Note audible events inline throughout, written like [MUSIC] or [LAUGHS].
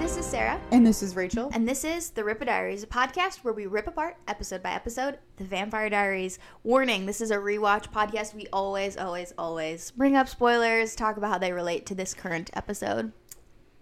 this is Sarah, And this is Rachel. and this is The Rip Diaries, a podcast where we rip apart, episode by episode, The Vampire Diaries. Warning, this is a rewatch podcast. We always, always, always bring up spoilers, talk about how they relate to this current episode.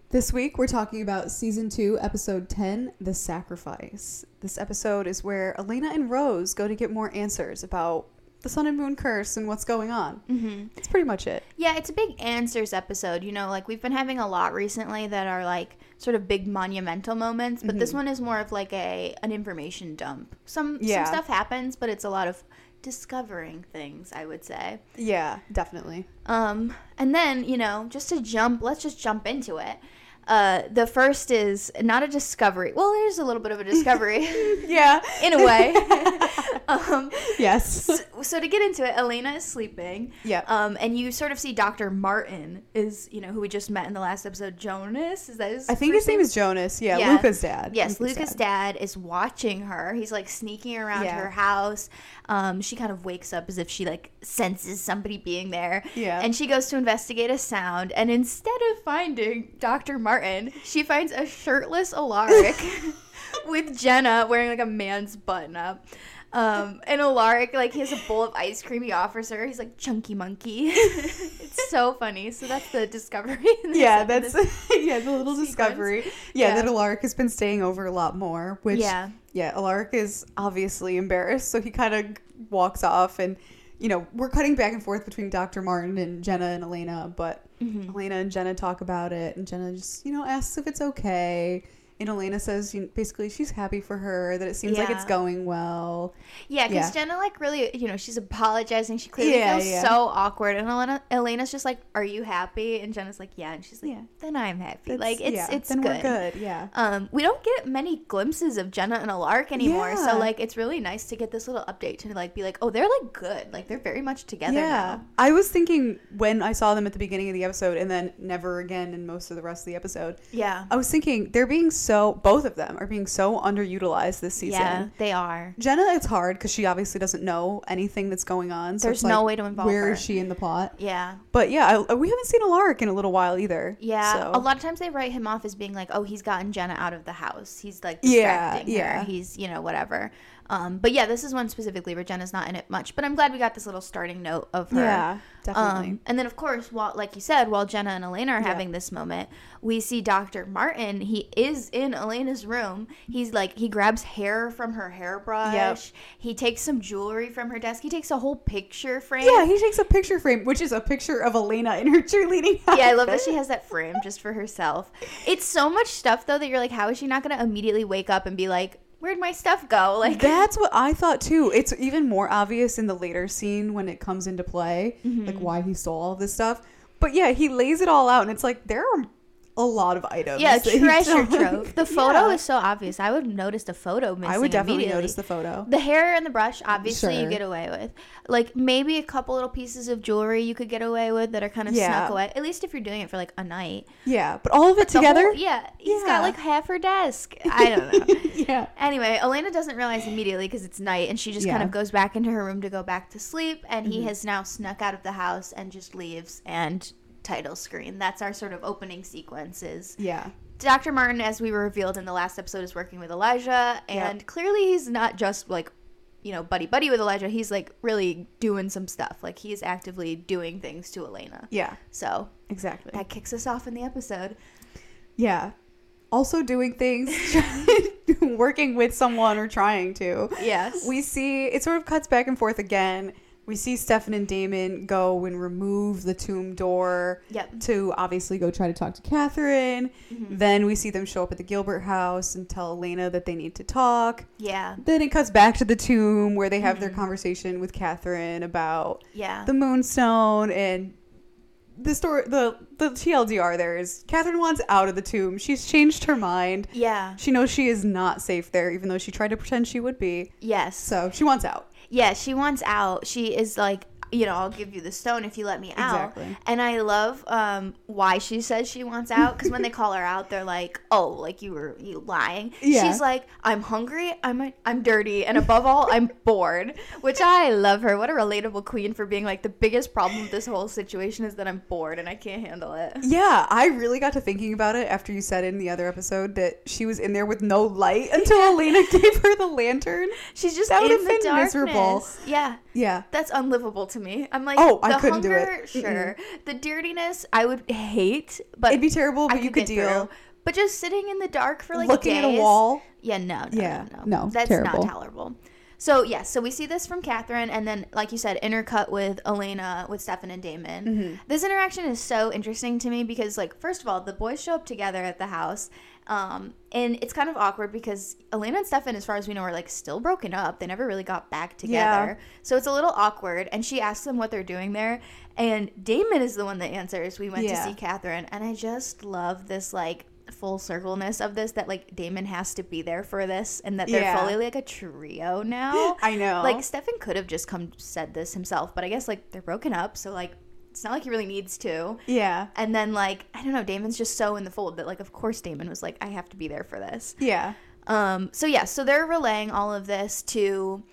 This week we're talking about season 2, episode 10, The Sacrifice. This episode is where Elena and Rose go to get more answers about the Sun and Moon curse and what's going on. Mm-hmm. That's pretty much it. Yeah, it's a big answers episode. You know, like we've been having a lot recently that are like sort of big monumental moments, but this one is more of like a an information dump. Some Yeah. some stuff happens, but it's a lot of discovering things, I would say. Yeah, definitely. Um, and then, you know, just to jump, let's just jump into it. Uh, the first is not a discovery. Well, there's a little bit of a discovery [LAUGHS] [LAUGHS] Yeah. in a way. [LAUGHS] um, yes. so, so to get into it, Elena is sleeping. Yep. Um, and you sort of see Dr. Martin is, you know, who we just met in the last episode. Jonas is that his? I think his name is Jonas. Yeah, Yeah. Luka's dad. Yes, Lucas' dad is watching her. He's like sneaking around Yeah. her house. Um, she kind of wakes up as if she like senses somebody being there. Yeah. And she goes to investigate a sound, and instead of finding Dr. Martin, she finds a shirtless Alaric [LAUGHS] with Jenna wearing like a man's button up. Um, and Alaric, like, he has a bowl of ice cream he offers her. He's like, chunky monkey. [LAUGHS] it's so funny. So that's the discovery. Yeah, that's [LAUGHS] yeah, the little sequence. discovery. Yeah, Yeah. that Alaric has been staying over a lot more, which Yeah. yeah, Alaric is obviously embarrassed, so he kind of walks off and you know, we're cutting back and forth between Dr. Martin and Jenna and Elena, but Mhm. Elena and Jenna talk about it and Jenna just, you know, asks if it's okay. And Elena says you basically she's happy for her, that it seems like it's going well. Yeah, because Yeah. Jenna like really, you know, she's apologizing. She clearly Yeah, feels yeah. so awkward, and Elena, Elena's just like, "Are you happy?" And Jenna's like, "Yeah," and she's like, Yeah. "Then I'm happy." That's- like it's yeah, it's then good. we're good, yeah. Um, we don't get many glimpses of Jenna and Alaric anymore, Yeah. so like it's really nice to get this little update to like be like, "Oh, they're like good. Like they're very much together Yeah. now." I was thinking when I saw them at the beginning of the episode and then never again in most of the rest of the episode. Yeah, I was thinking they're being so both of them are being so underutilized this season. yeah, they are. Jenna, it's hard because she obviously doesn't know anything that's going on. So There's no like, way to involve Where her. Where is she in the plot? Yeah, But yeah, I, we haven't seen Alaric in a little while either. Yeah, So. a lot of times they write him off as being like, "Oh, he's gotten Jenna out of the house. He's like Yeah, yeah. her. He's you know whatever." Um, but yeah, this is one specifically where Jenna's not in it much. But I'm glad we got this little starting note of her. Yeah, definitely. Um, and then of course, while like you said, while Jenna and Elena are Yeah. having this moment, we see Dr. Martin. He is in Elena's room. He's like he grabs hair from her hairbrush. He takes some jewelry from her desk. He takes a whole picture frame. yeah, he takes a picture frame, which is a picture of Elena in her cheerleading [LAUGHS] yeah, I love that she has that frame just for herself. It's so much stuff though that you're like, how is she not going to immediately wake up and be like, where'd my stuff go? [LAUGHS] Like, That's what I thought too. It's even more obvious in the later scene when it comes into play, Mm-hmm. like why he stole all this stuff. But yeah, he lays it all out, and it's like there are a lot of items. yeah, [LAUGHS] treasure trove. The [LAUGHS] photo Yeah. is so obvious. I would have noticed a photo missing. I would definitely notice the photo. The hair and the brush, obviously, you get away with. Like maybe a couple little pieces of jewelry you could get away with that are kind of Yeah. snuck away. At least if you're doing it for like a night. Yeah, but all of it The together. whole- yeah, he's got like half her desk. [LAUGHS] I don't know. yeah. Anyway, Elena doesn't realize immediately because it's night and she just kind of goes back into her room to go back to sleep. And he mm-hmm. has now snuck out of the house and just leaves and title screen. That's our sort of opening sequences. Yeah. Dr. Martin, as we were revealed in the last episode, is working with Elijah. And clearly he's not just like, you know, buddy buddy with Elijah. He's like really doing some stuff. Like he's actively doing things to Elena. Yeah. So Exactly. that kicks us off in the episode. yeah. Also doing things, [LAUGHS] working with someone or trying to. Yes. We see it sort of cuts back and forth again. We see Stefan and Damon go and remove the tomb door Yep. to obviously go try to talk to Katherine. Mm-hmm. Then we see them show up at the Gilbert house and tell Elena that they need to talk. Yeah. Then it cuts back to the tomb where they have Mm-hmm. their conversation with Katherine about Yeah. the moonstone and the story the the TLDR there is Katherine wants out of the tomb. She's changed her mind. yeah. She knows she is not safe there, even though she tried to pretend she would be. Yes. So she wants out. Yeah, she wants out. She is like you know, I'll give you the stone if you let me out. Exactly. And I love um, why she says she wants out because when they call her out, they're like, "Oh, like you were you lying." Yeah. She's like, "I'm hungry. I'm I'm dirty, and above all, I'm bored." Which I love her. What a relatable queen for being like the biggest problem with this whole situation is that I'm bored and I can't handle it. Yeah, I really got to thinking about it after you said in the other episode that she was in there with no light [LAUGHS] until Elena gave her the lantern. She's just That in would've the been darkness. miserable. Yeah. Yeah. That's unlivable to me. I'm like, Oh, I the couldn't do hunger, it. sure. The dirtiness, I would hate, but It'd be terrible, I but you could deal. through. But just sitting in the dark for like Looking at a wall. Yeah, no, no, Yeah, no, no. no, That's terrible. not tolerable. So yes, so we see this from Katherine, and then like you said, intercut with Elena, with Stefan and Damon. Mm-hmm. This interaction is so interesting to me because, like, first of all, the boys show up together at the house, um, and it's kind of awkward because Elena and Stefan, as far as we know, are like still broken up. They never really got back together, so it's a little awkward. And she asks them what they're doing there, and Damon is the one that answers. We went Yeah. to see Katherine, and I just love this like full circleness of this that like Damon has to be there for this and that they're Yeah. fully like a trio now. [GASPS] I know. Like Stefan could have just come said this himself, but I guess like they're broken up, so like it's not like he really needs to. yeah. And then like I don't know, Damon's just so in the fold that like of course Damon was like I have to be there for this. Yeah. Um so yeah, so they're relaying all of this to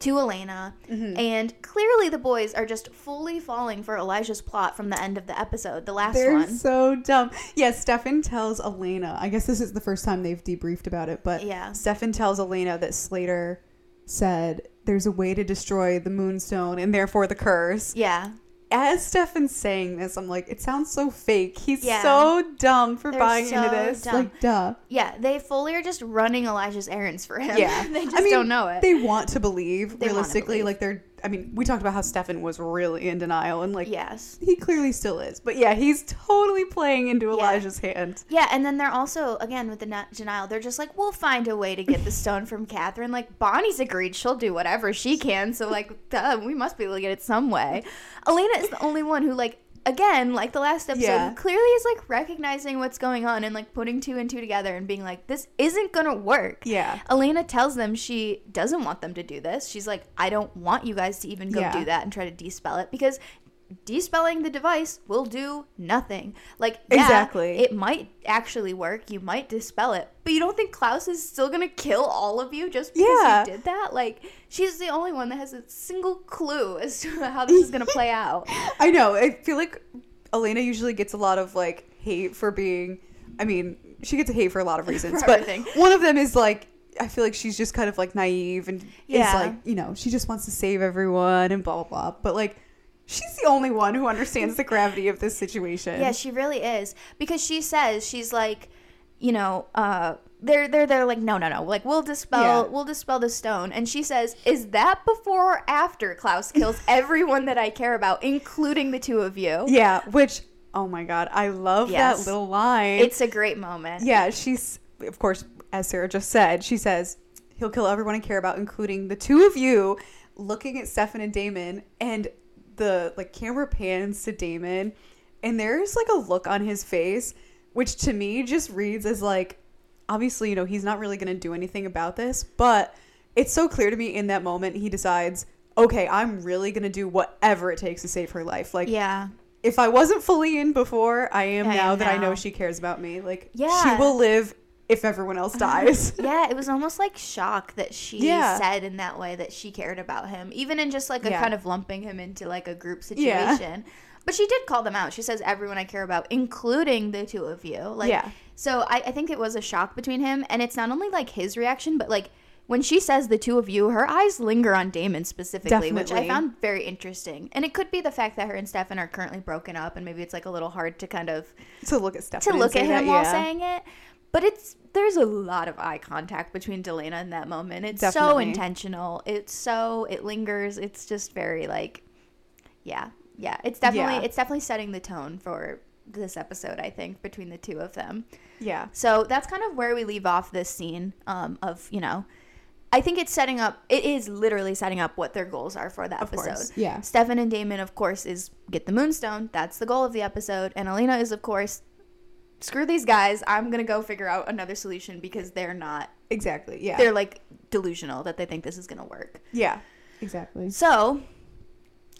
to Elena Mm-hmm. and clearly the boys are just fully falling for Elijah's plot from the end of the episode, the last They're one. so dumb. Yeah, Stefan tells Elena. I guess this is the first time they've debriefed about it, but Yeah. Stefan tells Elena that Slater said there's a way to destroy the moonstone and therefore the curse. yeah. As Stefan's saying this, I'm like, it sounds so fake. He's Yeah. so dumb for They're buying into this. dumb. Like, duh. Yeah, they fully are just running Elijah's errands for him. Yeah. [LAUGHS] they just I mean, don't know it. They want to believe, They realistically. believe. Like, they're, I mean, we talked about how Stefan was really in denial, and like, yes. he clearly still is. But yeah, he's totally playing into Yeah. Elijah's hand. Yeah, and then they're also again with the na- denial. They're just like, we'll find a way to get the stone from Katherine. Like Bonnie's agreed, she'll do whatever she can. So like, duh, we must be able to get it some way. Elena is the only one who like. Again, like the last episode, Yeah. clearly is like recognizing what's going on and like putting two and two together and being like, this isn't gonna work. Yeah. Elena tells them she doesn't want them to do this. She's like, I don't want you guys to even go Yeah. do that and try to dispel it because dispelling the device will do nothing. Like, yeah, Exactly. it might actually work. You might dispel it, but you don't think Klaus is still gonna kill all of you just because Yeah. you did that? Like, she's the only one that has a single clue as to [LAUGHS] how this is gonna play [LAUGHS] out. I know. I feel like Elena usually gets a lot of like hate for being. I mean, she gets hate for a lot of [LAUGHS] reasons, but one of them is like I feel like she's just kind of like naive and Yeah. is like you know she just wants to save everyone and blah blah blah. But like she's the only one who understands the gravity of this situation. Yeah, she really is because she says she's like, you know, uh, they're they're they're like, no, no, no, like we'll dispel Yeah. we'll dispel the stone, and she says, is that before or after Klaus kills [LAUGHS] everyone that I care about, including the two of you? yeah. Which oh my god, I love Yes. that little line. It's a great moment. Yeah, she's of course, as Sarah just said, she says he'll kill everyone I care about, including the two of you. Looking at Stefan and Damon, and the like camera pans to Damon, and there's like a look on his face, which to me just reads as like, obviously, you know, he's not really going to do anything about this, but it's so clear to me in that moment he decides, okay, I'm really going to do whatever it takes to save her life. Like, Yeah. if I wasn't fully in before, I am I now am that I know she cares about me. Like, Yeah. she will live if everyone else uh-huh. dies. [LAUGHS] Yeah, it was almost like shock that she Yeah. said in that way that she cared about him, even in just like a Yeah. kind of lumping him into like a group Yeah. situation. But she did call them out. She says everyone I care about, including the two of you. Like, Yeah. So I, I think it was a shock between him, and it's not only like his reaction, but like when she says the two of you, her eyes linger on Damon specifically, which I found very interesting. And it could be the fact that her and Stefan are currently broken up, and maybe it's like a little hard to kind of to look at Stefan to look at that, him while yeah. saying it. But it's there's a lot of eye contact between Delena in that moment. It's so intentional. It's so it lingers. It's just very like yeah. Yeah. It's definitely Yeah. it's definitely setting the tone for this episode, I think, between the two of them. Yeah. So that's kind of where we leave off this scene um, of, you know, I think it's setting up, it is literally setting up what their goals are for the episode. course. Yeah. Stefan and Damon, of course, is get the moonstone. That's the goal of the episode. And Elena is, of course, screw these guys. I'm going to go figure out another solution because they're not, Exactly. Yeah. they're like delusional that they think this is going to work. yeah. Exactly. So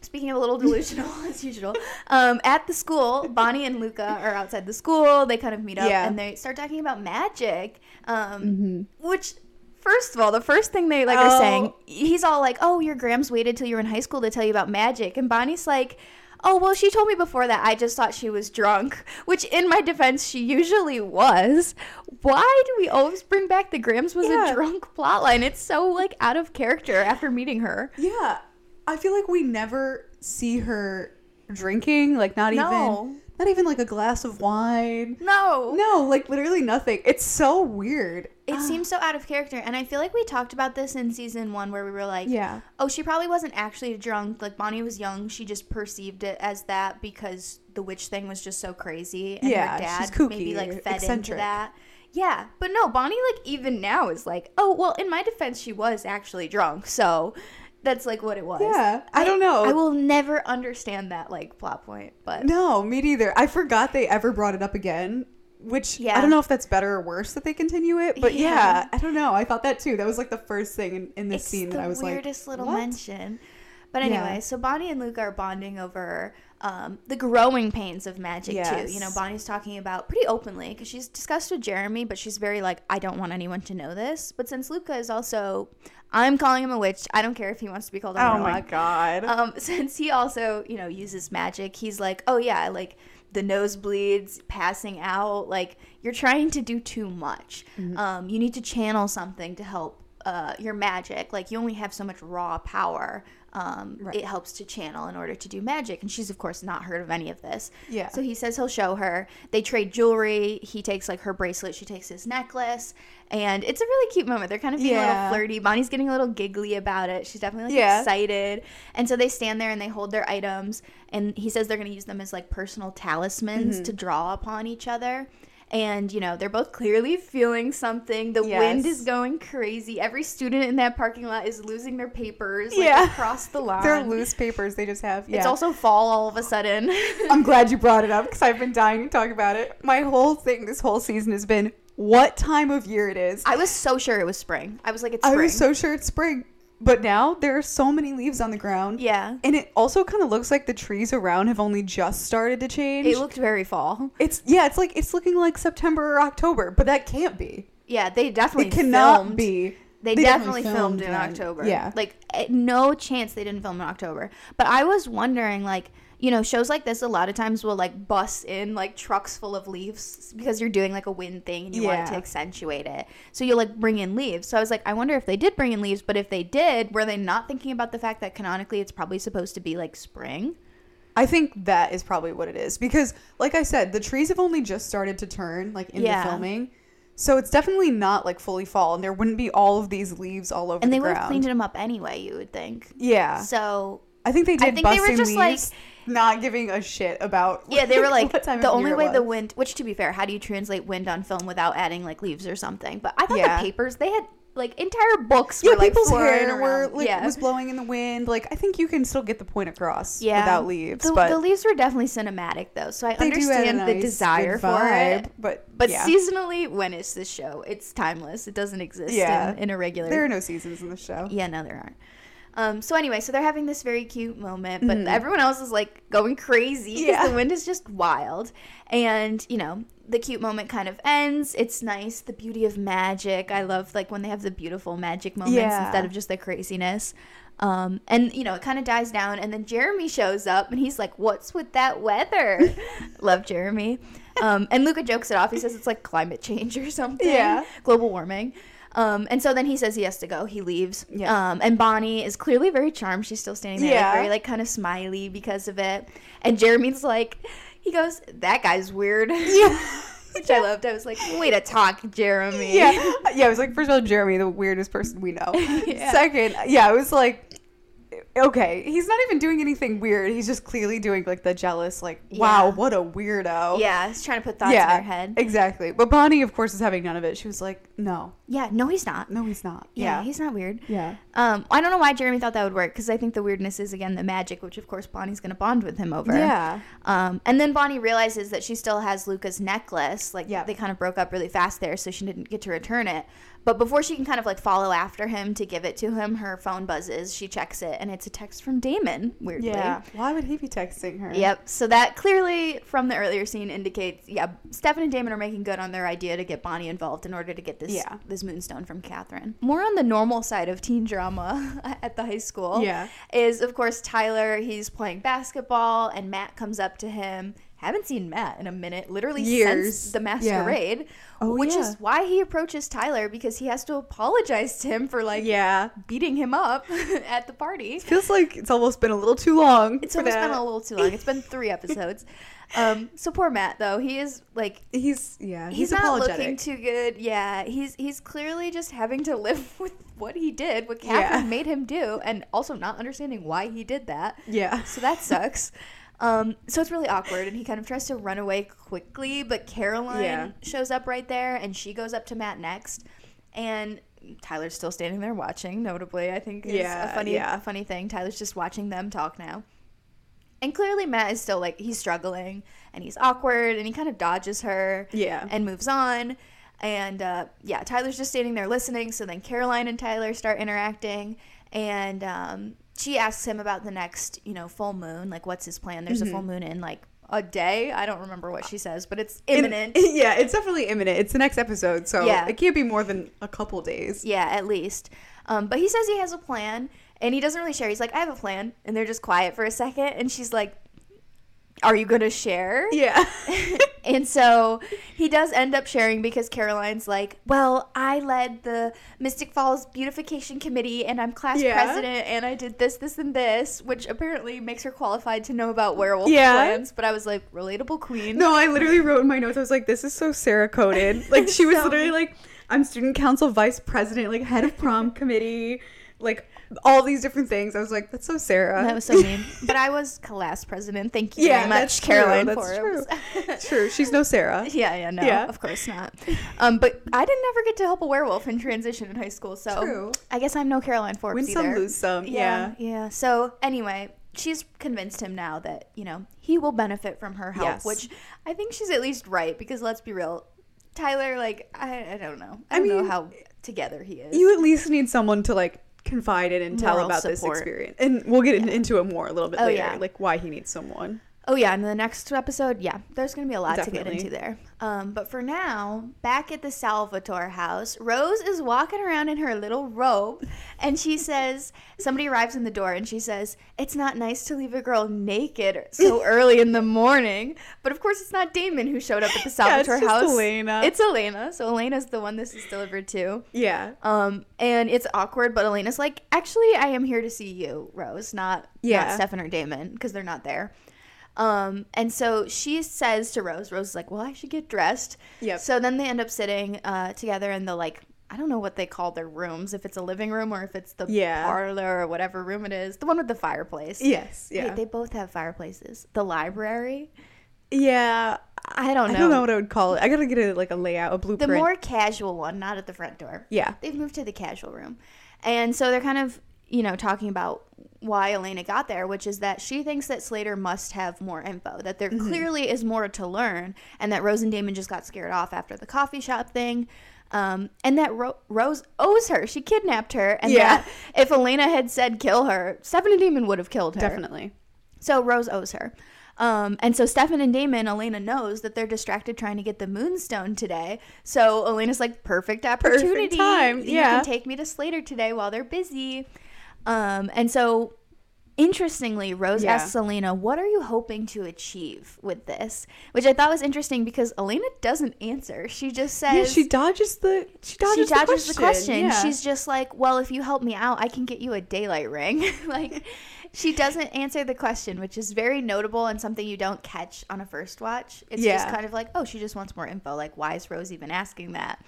speaking of a little [LAUGHS] delusional [LAUGHS] as usual, um, at the school, Bonnie and Luka are outside the school. They kind of meet up Yeah. and they start talking about magic, um, Mhm. which. First of all, the first thing they like Oh. are saying, he's all like, "Oh, your Grams waited till you were in high school to tell you about magic," and Bonnie's like, "Oh, well, she told me before that. I just thought she was drunk." [LAUGHS] Which, in my defense, she usually was. Why do we always bring back the Grams was Yeah. a drunk plotline? It's so like out of character after meeting her. Yeah. I feel like we never see her drinking, like not No. even not even like a glass of wine. No. No, like literally nothing. It's so weird. It Ah. seems so out of character. And I feel like we talked about this in season one where we were like, Yeah. oh, she probably wasn't actually drunk. Like, Bonnie was young. She just perceived it as that because the witch thing was just so crazy. And Yeah, her dad she's kooky maybe like fed into eccentric. that. Yeah. But no, Bonnie, like, even now is like, oh, well, in my defense, she was actually drunk. So that's like what it was. Yeah. I don't know. I will never understand that, like, plot point. But No, me neither. I forgot they ever brought it up again. Which Yeah. I don't know if that's better or worse that they continue it, but yeah, Yeah. I don't know. I thought that too. That was like the first thing in, in this it's scene that I was like, weirdest little "What?" mention. But Yeah. anyway, so Bonnie and Luke are bonding over um, the growing pains of magic too. You know, Bonnie's talking about pretty openly because she's discussed with Jeremy, but she's very like, I don't want anyone to know this. But since Luka is also, I'm calling him a witch. I don't care if he wants to be called a witch. Oh my god. Um, [LAUGHS] since he also, you know, uses magic, he's like, oh yeah, like the nosebleeds, passing out, like you're trying to do too much. Mm-hmm. Um, you need to channel something to help uh, your magic. Like you only have so much raw power. Um, Right. It helps to channel in order to do magic, and she's of course not heard of any of this. Yeah. So he says he'll show her. They trade jewelry. He takes like her bracelet. She takes his necklace, and it's a really cute moment. They're kind of being a little flirty. Bonnie's getting a little giggly about it. She's definitely like Yeah. excited. And so they stand there and they hold their items. And he says they're going to use them as like personal talismans Mm-hmm. to draw upon each other. And, you know, they're both clearly feeling something. The Yes. wind is going crazy. Every student in that parking lot is losing their papers like, Yeah. across the [LAUGHS] line. They're loose papers they just have. Yeah. It's also fall all of a sudden. [LAUGHS] I'm glad you brought it up because I've been dying to talk about it. My whole thing this whole season has been what time of year it is. I was so sure it was spring. I was like, it's spring. I was so sure it's spring, but now there are so many leaves on the ground. yeah. And it also kind of looks like the trees around have only just started to change. It looked very fall. it's yeah, it's like it's looking like September or October, but that can't be. Yeah, they definitely It cannot filmed. be. They, They definitely, definitely filmed, filmed in then. October. Yeah. Like, eh, no chance they didn't film in October. But I was wondering, like, you know, shows like this a lot of times will, like, bus in, like, trucks full of leaves because you're doing, like, a wind thing and you want it to accentuate it. So you'll, like, bring in leaves. So I was like, I wonder if they did bring in leaves, but if they did, were they not thinking about the fact that canonically it's probably supposed to be, like, spring? I think that is probably what it is because, like I said, the trees have only just started to turn, like in Yeah. the filming. So it's definitely not like fully fall, and there wouldn't be all of these leaves all over And the they would have cleaned them up anyway, you would think. yeah, So I think they did. I think they were just, like- leaves, not giving a shit about. Yeah, they were [LAUGHS] like the only way the wind. Which, to be fair, how do you translate wind on film without adding like leaves or something? But I thought Yeah. the papers they had like entire books Yeah, were like people's hair were like yeah. was blowing in the wind. Like I think you can still get the point across yeah, without leaves, The, but the leaves were definitely cinematic though, so I they do add a understand the desire good for it. But But yeah, seasonally, when it's this show, it's timeless. It doesn't exist Yeah. in, in a regular. there are no seasons in the show. Yeah, no, there aren't. Um, so anyway, so they're having this very cute moment, but Mhm. everyone else is like going crazy because Yeah. the wind is just wild. And you know, the cute moment kind of ends. It's nice, the beauty of magic. I love like when they have the beautiful magic moments Yeah. instead of just the craziness. Um, and you know, it kind of dies down, and then Jeremy shows up, and he's like, "What's with that weather?" [LAUGHS] love Jeremy. Um, and Luka jokes it off. He says it's like climate change or something. Yeah. global warming. Um, and so then he says he has to go. He leaves. Yeah. Um, and Bonnie is clearly very charmed. She's still standing there, like, very like kind of smiley because of it. And Jeremy's like, he goes, "That guy's weird." [LAUGHS] Yeah. Which I loved. I was like, "Way to talk, Jeremy." yeah, yeah. It was like first of all, Jeremy, the weirdest person we know. [LAUGHS] Yeah. Second, yeah, I was like, okay, he's not even doing anything weird. He's just clearly doing like the jealous, like, wow, Yeah. what a weirdo. Yeah, he's trying to put thoughts yeah, in her head. exactly. But Bonnie, of course, is having none of it. She was like, no, Yeah, no, he's not. no, he's not. Yeah, Yeah, he's not weird. yeah, Um, I don't know why Jeremy thought that would work because I think the weirdness is again the magic, which of course Bonnie's gonna bond with him over. yeah. Um, and then Bonnie realizes that she still has Luka's necklace. Like Yeah. they kind of broke up really fast there, so she didn't get to return it. But before she can kind of like follow after him to give it to him, her phone buzzes. She checks it, and it's a text from Damon. Weirdly, Yeah. Why would he be texting her? Yep. So that clearly, from the earlier scene, indicates yeah, Stefan and Damon are making good on their idea to get Bonnie involved in order to get this Yeah. this moonstone from Katherine. More on the normal side of teen drama [LAUGHS] at the high school. Yeah. Is of course Tyler. He's playing basketball, and Matt comes up to him. Haven't seen Matt in a minute, literally Years. since the masquerade. Oh, which yeah. is why he approaches Tyler because he has to apologize to him for like Yeah. beating him up [LAUGHS] at the party. Feels like it's almost been a little too long. It's almost that. been a little too long. It's been three episodes. [LAUGHS] Um, so poor Matt though. He is like He's yeah. he's, He's, not apologetic. looking too good. Yeah, he's he's clearly just having to [LAUGHS] live with what he did, what Katherine Yeah. made him do, and also not understanding why he did that. yeah. So that sucks. Um, so it's really awkward, and he kind of tries to run away quickly, but Caroline Yeah. shows up right there, and she goes up to Matt next, and Tyler's still standing there watching. Notably, I think is Yeah, a funny, yeah. a funny thing. Tyler's just watching them talk now, and clearly Matt is still like he's struggling, and he's awkward, and he kind of dodges her, Yeah. and moves on. And uh, yeah, Tyler's just standing there listening. So then Caroline and Tyler start interacting, and um, she asks him about the next, you know, full moon. Like, what's his plan? There's a full moon in like a day. I don't remember what she says, but it's In- imminent. [LAUGHS] yeah, it's definitely imminent. It's the next episode, so Yeah. it can't be more than a couple days. yeah, at least. Um, but he says he has a plan, and he doesn't really share. He's like, I have a plan, and they're just quiet for a second, and she's like, Are you gonna share? Yeah. [LAUGHS] and so he does end up sharing because Caroline's like, Well, I led the Mystic Falls Beautification Committee and I'm class Yeah. president and I did this, this, and this, which apparently makes her qualified to know about werewolf Yeah. plans. But I was like, Relatable queen. no, I literally wrote in my notes. I was like, "This is so Sarah coded." [LAUGHS] Like she was So- literally like, "I'm student council vice president, like head of prom committee, like all these different things." I was like, "That's so Sarah." That was so mean. [LAUGHS] but I was class president. Thank you Yeah, very much, that's true, Caroline that's Forbes. It's [LAUGHS] true. She's no Sarah. Yeah, yeah, no, Yeah. of course not. Um, but I didn't ever get to help a werewolf in transition in high school, so True. I guess I'm no Caroline Forbes Win some, either. lose some. Yeah. yeah, yeah. So anyway, she's convinced him now that you know he will benefit from her help, Yes. which I think she's at least right because let's be real, Tyler, like I, I don't know, I, I don't know mean, how together he is. You at least need someone to like confide in and tell Moral about this support. experience, and we'll get in- into it more a little bit Oh, later, yeah. like why he needs someone. Oh yeah, in the next episode, yeah, there's gonna be a lot to get into there. Um, but for now, back at the Salvatore house, Rose is walking around in her little robe, and she says, [LAUGHS] somebody arrives in the door, and she says, "It's not nice to leave a girl naked so [LAUGHS] early in the morning." But of course, it's not Damon who showed up at the [LAUGHS] Yeah, Salvatore just house. Elena. It's Elena. So Elena's the one this is delivered to. Yeah. Um, and it's awkward, but Elena's like, actually, I am here to see you, Rose, not Yeah. not Stefan or Damon, because they're not there. Um, and so she says to Rose, Rose is like, well, I should get dressed. Yep. So then they end up sitting uh, together in the like, I don't know what they call their rooms, if it's a living room or if it's the Yeah. parlor or whatever room it is, the one with the fireplace. Yes. They- Yeah. They, both have fireplaces. The library. yeah. I don't know. I don't know what I would call it. I gotta get a like a layout, a blueprint. the more casual one, not at the front door. yeah. they've moved to the casual room. And so they're kind of, you know, talking about why Elena got there, which is that she thinks that Slater must have more info, that there Mm-hmm. clearly is more to learn, and that Rose and Damon just got scared off after the coffee shop thing. Um, and that Ro- Rose owes her. She kidnapped her. And Yeah. that if Elena had said kill her, Stefan and Damon would have killed her. Definitely. So Rose owes her. Um, and so Stefan and Damon, Elena knows that they're distracted trying to get the moonstone today. So Elena's like, perfect opportunity. Perfect time, You yeah. can take me to Slater today while they're busy. Um, and so interestingly, Rose Yeah. asks Elena, what are you hoping to achieve with this? Which I thought was interesting because Elena doesn't answer. She just says Yeah, she dodges the she dodges, she dodges the question. Yeah. She's just like, "Well, if you help me out, I can get you a daylight ring." [LAUGHS] like she doesn't answer the question, which is very notable and something you don't catch on a first watch. It's just kind of like, "Oh, she just wants more info." Like, why is Rose even asking that?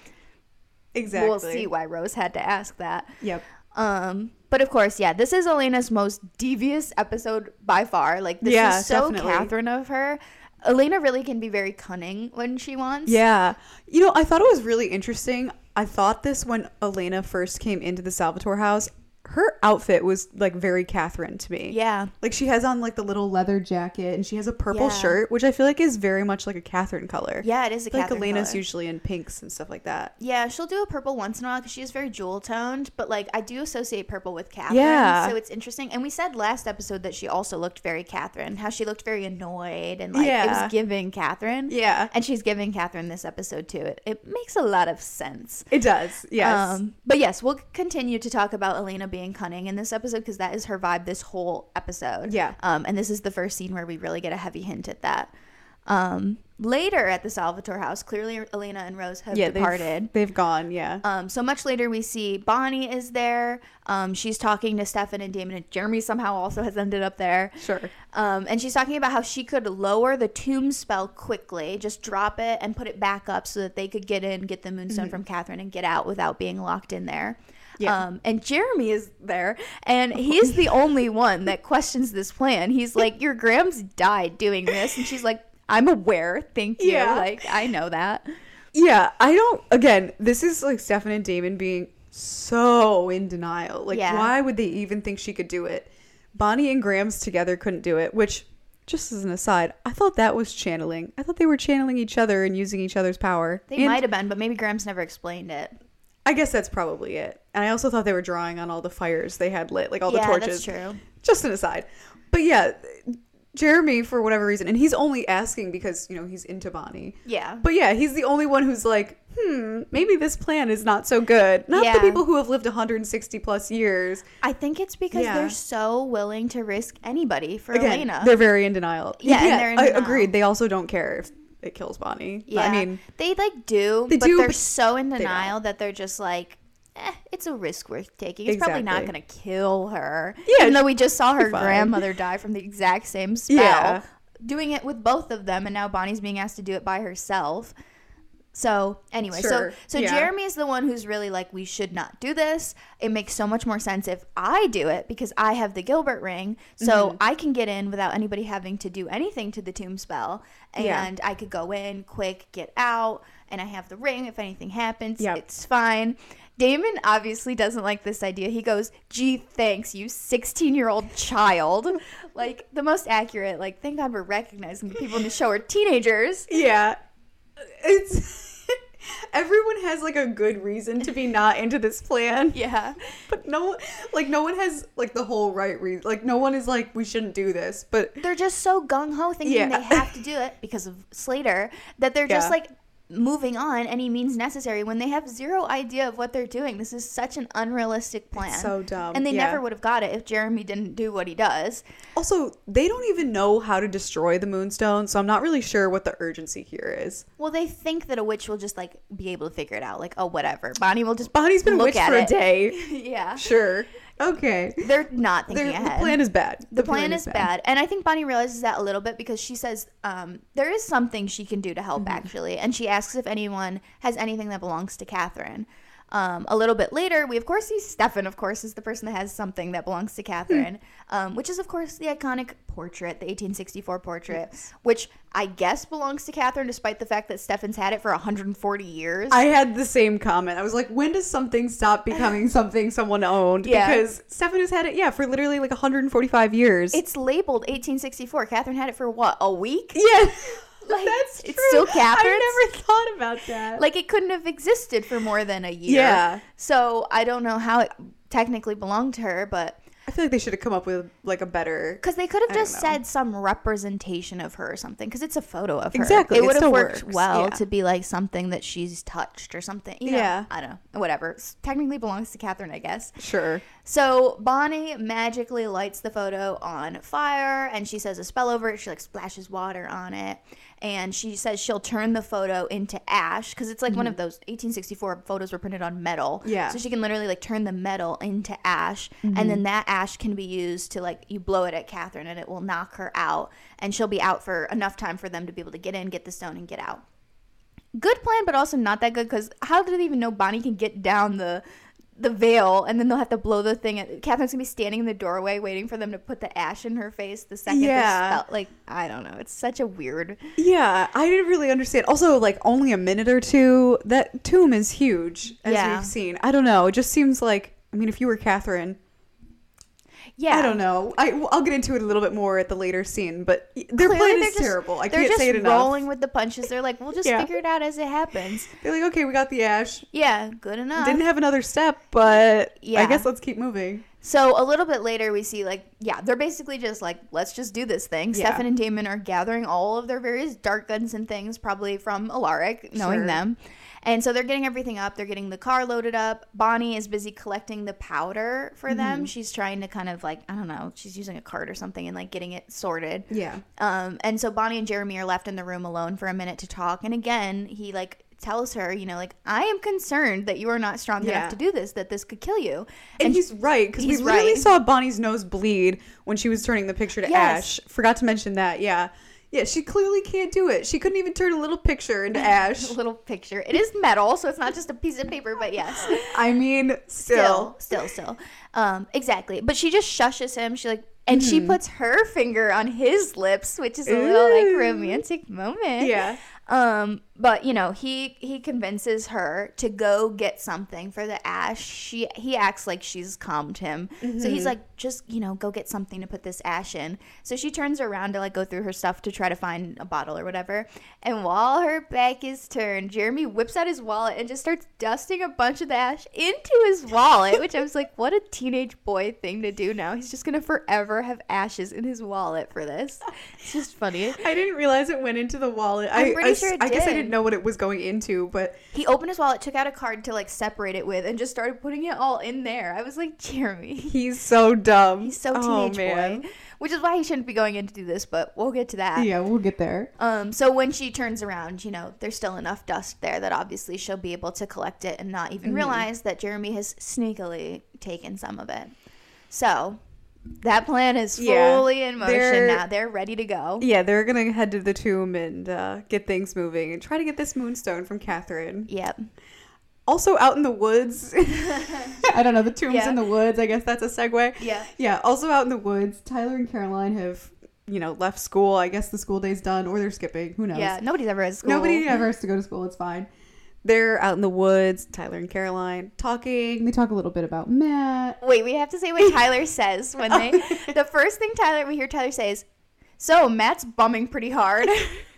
exactly. We'll see why Rose had to ask that. Yep. Um, but of course, yeah, this is Elena's most devious episode by far. Like this Yeah, is so definitely. Katherine of her. Elena really can be very cunning when she wants. Yeah. You know, I thought it was really interesting. I thought this when Elena first came into the Salvatore house. Her outfit was like very Katherine to me. Yeah. Like she has on like the little leather jacket and she has a purple Yeah. shirt, which I feel like is very much like a Katherine color. Yeah, it is a like Katherine Elena's color. usually in pinks and stuff like that. Yeah, she'll do a purple once in a while because she is very jewel toned, but like I do associate purple with Katherine. Yeah. So it's interesting. And we said last episode that she also looked very Katherine, how she looked very annoyed and like it was giving Katherine. Yeah. And she's giving Katherine this episode too. It, it makes a lot of sense. It does. Yes. Um, but yes, we'll continue to talk about Elena being cunning in this episode because that is her vibe this whole episode. Yeah. Um, and this is the first scene where we really get a heavy hint at that. Um, later at the Salvatore house, clearly Elena and Rose have yeah, departed. They've, they've gone, yeah. Um, so much later, we see Bonnie is there. Um, she's talking to Stefan and Damon, and Jeremy somehow also has ended up there. Sure. Um, and she's talking about how she could lower the tomb spell quickly, just drop it and put it back up so that they could get in, get the moonstone from Katherine, and get out without being locked in there. Yeah. Um, and Jeremy is there, and he's the [LAUGHS] only one that questions this plan. He's like, Your Grams died doing this. And she's like, I'm aware. Thank you. Yeah. Like, I know that. Yeah, I don't. Again, this is like Stefan and Damon being so in denial. Like, Yeah. why would they even think she could do it? Bonnie and Grams together couldn't do it, which, just as an aside, I thought that was channeling. I thought they were channeling each other and using each other's power. They And might have been, but maybe Grams never explained it. I guess that's probably it. And I also thought they were drawing on all the fires they had lit, like all the yeah, torches. that's true. Just an aside. But yeah, Jeremy, for whatever reason, and he's only asking because, you know, he's into Bonnie. Yeah. But yeah, he's the only one who's like, hmm, maybe this plan is not so good. Not Yeah. the people who have lived 160 plus years. I think it's because Yeah. they're so willing to risk anybody for Again, Elena. they're very in denial. Yeah, and they're in I denial. agreed. They also don't care if it kills Bonnie. yeah, I mean, they like do, They but do, they're but so in denial that they're just like, eh, it's a risk worth taking. It's probably not gonna kill her. Yeah, even though we just saw her grandmother die from the exact same [LAUGHS] spell. Yeah. Doing it with both of them, and now Bonnie's being asked to do it by herself. So anyway, Sure, so so yeah. Jeremy is the one who's really like, we should not do this. It makes so much more sense if I do it because I have the Gilbert ring, so Mm-hmm. I can get in without anybody having to do anything to the tomb spell, and Yeah. I could go in quick, get out, and I have the ring. If anything happens, Yep. it's fine. Damon obviously doesn't like this idea. He goes, "Gee, thanks, you 16-year-old child." [LAUGHS] like the most accurate. Like, thank God we're recognizing the people in the show are teenagers. yeah. It's. [LAUGHS] Everyone has like a good reason to be not into this plan. [LAUGHS] Yeah. But no, like no one has like the whole right reason. Like no one is like we shouldn't do this. But they're just so gung ho thinking Yeah. they have to do it because of Slater that they're just Yeah. like moving on any means necessary when they have zero idea of what they're doing. This is such an unrealistic plan. so dumb. And they Yeah. never would have got it if Jeremy didn't do what he does. also they don't even know how to destroy the moonstone, so I'm not really sure what the urgency here is. Well, they think that a witch will just like be able to figure it out. Like, oh, whatever. Bonnie will just Bonnie's been a witch for a day. [LAUGHS] yeah. Sure. Okay. They're not thinking Their- the ahead. plan is bad. the plan is bad. and i think bonnie realizes that a little bit because she says um, there is something she can do to help Mm-hmm. actually and she asks if anyone has anything that belongs to katherine um, a little bit later we of course see stefan of course is the person that has something that belongs to katherine Hmm. um, which is of course the iconic portrait the 1864 portrait which i guess belongs to katherine despite the fact that stefan's had it for 140 years I had the same comment. I was like, when does something stop [LAUGHS] becoming something someone owned? Yeah. Because Stefan has had it, yeah, for literally like 145 years. it's labeled 1864 katherine had it for what a week yeah. Like, That's it's true. still Katherine's? I never thought about that. like it couldn't have existed for more than a year. Yeah. So I don't know how it technically belonged to her, but I feel like they should have come up with like a better. because they could have just said some representation of her or something, because it's a photo of her. Exactly, It it would have worked works, well yeah. to be like something that she's touched or something. You know, Yeah. I don't know. Whatever. It's technically belongs to Catherine, I guess. Sure. So Bonnie magically lights the photo on fire and she says a spell over it. She like splashes water on it. And she says she'll turn the photo into ash because it's like one of those 1864 photos were printed on metal. Mm-hmm. Yeah. Mm-hmm. So she can literally like turn the metal into ash. And then that ash can be used to like, you blow it at Katherine and it will knock her out. And she'll be out for enough time for them to be able to get in, get the stone, and get out good plan, but also not that good because how do they even know Bonnie can get down the the veil and then they'll have to blow the thing? At, Katherine's gonna be standing in the doorway waiting for them to put the ash in her face the second Yeah. spell. Like I don't know, it's such a weird. Yeah, I didn't really understand. Also, like only a minute or two. That tomb is huge, as Yeah. we've seen. I don't know. It just seems like. I mean, if you were Catherine, Yeah. I don't know. I I'll get into it a little bit more at the later scene, but their Clearly, plan they're is just- terrible. I can't just say it enough. rolling with the punches. They're like, we'll just Yeah. figure it out as it happens. They're like, okay, we got the ash. Yeah, good enough. Didn't have another step, but Yeah. I guess let's keep moving. So a little bit later, we see like, yeah, they're basically just like, let's just do this thing. Yeah. Stefan and Damon are gathering all of their various dark guns and things, probably from Alaric, knowing Sure. them. And so they're getting everything up. They're getting the car loaded up. Bonnie is busy collecting the powder for Mm-hmm. them. She's trying to kind of like, I don't know, she's using a cart or something and like getting it sorted. Yeah. Um, and so Bonnie and Jeremy are left in the room alone for a minute to talk. And again, he like tells her, you know, like I am concerned that you are not strong Yeah. enough to do this, that this could kill you. And, he's right because we right. saw Bonnie's nose bleed when she was turning the picture to Yes. Ash. Forgot to mention that. Yeah, yeah. She clearly can't do it. She couldn't even turn a little picture into [LAUGHS] Ash. a little picture. It is metal, so it's not just a piece of paper, but yes. I mean, still. Still, still, still. Um, exactly. But she just shushes him. She like and she Mm-hmm. puts her finger on his lips, which is a little like romantic moment. Yeah. Um, but you know, he he convinces her to go get something for the ash. She he acts like she's calmed him. So Mm-hmm. he's like, just, you know, go get something to put this ash in. So she turns around to like go through her stuff to try to find a bottle or whatever. And while her back is turned, Jeremy whips out his wallet and just starts dusting a bunch of the ash into his wallet, which I was like, what a teenage boy thing to do now. He's just gonna forever have ashes in his wallet for this. It's just funny. [LAUGHS] I didn't realize it went into the wallet. I'm I, pretty I, sure it I guess I didn't know what it was going into, but He opened his wallet, took out a card to like separate it with, and just started putting it all in there. I was like, [LAUGHS] Jeremy, he's so dumb. he's so Oh, teenage man. boy, which is why he shouldn't be going in to do this. But we'll get to that. Yeah, we'll get there. Um, so when she turns around, you know, there's still enough dust there that obviously she'll be able to collect it and not even Mm-hmm. realize that Jeremy has sneakily taken some of it. So that plan is Yeah, fully in motion they're- now. They're ready to go. Yeah, they're gonna head to the tomb and uh, get things moving and try to get this moonstone from Katherine. Yep. Also out in the woods. [LAUGHS] [LAUGHS] I don't know, the tomb's Yeah. in the woods. I guess that's a segue. Yeah. Yeah, also out in the woods, Tyler and Caroline have, you know, left school. I guess the school day's done or they're skipping. Who knows? Yeah. Nobody's ever at school. Nobody ever [LAUGHS] has to go to school. It's fine. They're out in the woods, Tyler and Caroline talking. They talk a little bit about Matt. Wait, we have to say what [LAUGHS] Tyler says when they. Oh. The first thing Tyler we hear Tyler say is, "So Matt's bumming pretty hard." [LAUGHS]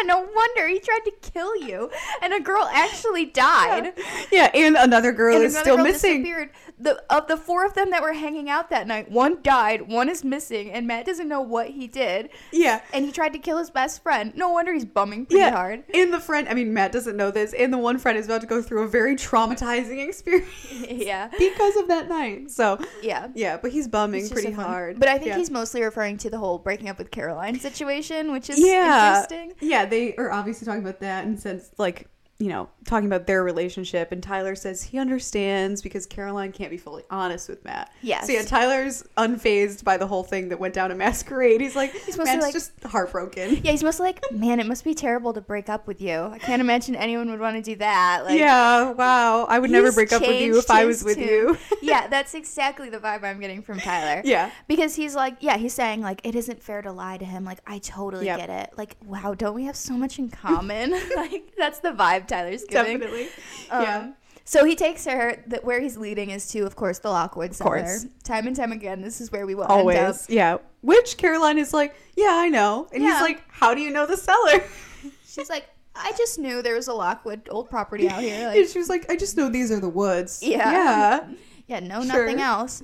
yeah, no wonder he tried to kill you, and a girl actually died. Yeah, and another girl And is another still girl missing. disappeared. The of the four of them that were hanging out that night, one died, one is missing, and Matt doesn't know what he did. Yeah. And he tried to kill his best friend. No wonder he's bumming pretty Yeah, hard. and the friend, I mean, Matt doesn't know this, and the one friend is about to go through a very traumatizing experience [LAUGHS] yeah. because of that night. So, Yeah. yeah, but he's bumming pretty so hard. But I think Yeah. he's mostly referring to the whole breaking up with Caroline situation, which is yeah, interesting. yeah. They are obviously talking about that, and since like you know talking about their relationship, and Tyler says he understands because Caroline can't be fully honest with Matt. Yes. So yeah, Tyler's unfazed by the whole thing that went down at Masquerade. He's like, He's mostly Matt's like- just heartbroken. Yeah, he's mostly like, man, it must be terrible to break up with you. I can't imagine anyone would want to do that. Like, yeah, wow. I would never break up with you if I was with you. [LAUGHS] yeah, that's exactly the vibe I'm getting from Tyler. [LAUGHS] yeah. Because he's like, yeah, he's saying like it isn't fair to lie to him. Like I totally Yep. get it. Like wow, don't we have so much in [LAUGHS] common? like that's the vibe Tyler's giving. Definitely. Um, yeah. So he takes her. That where he's leading is to, of course, the Lockwood Cellar. course. Time and time again, this is where we will end up. Always. Yeah. Which Caroline is like, yeah, I know. And Yeah. he's like, how do you know the cellar? [LAUGHS] She's like, I just knew there was a Lockwood old property out here. [LAUGHS] and Like, she was like, I just know these are the woods. Yeah. Yeah. [LAUGHS] yeah, no, Sure. nothing else.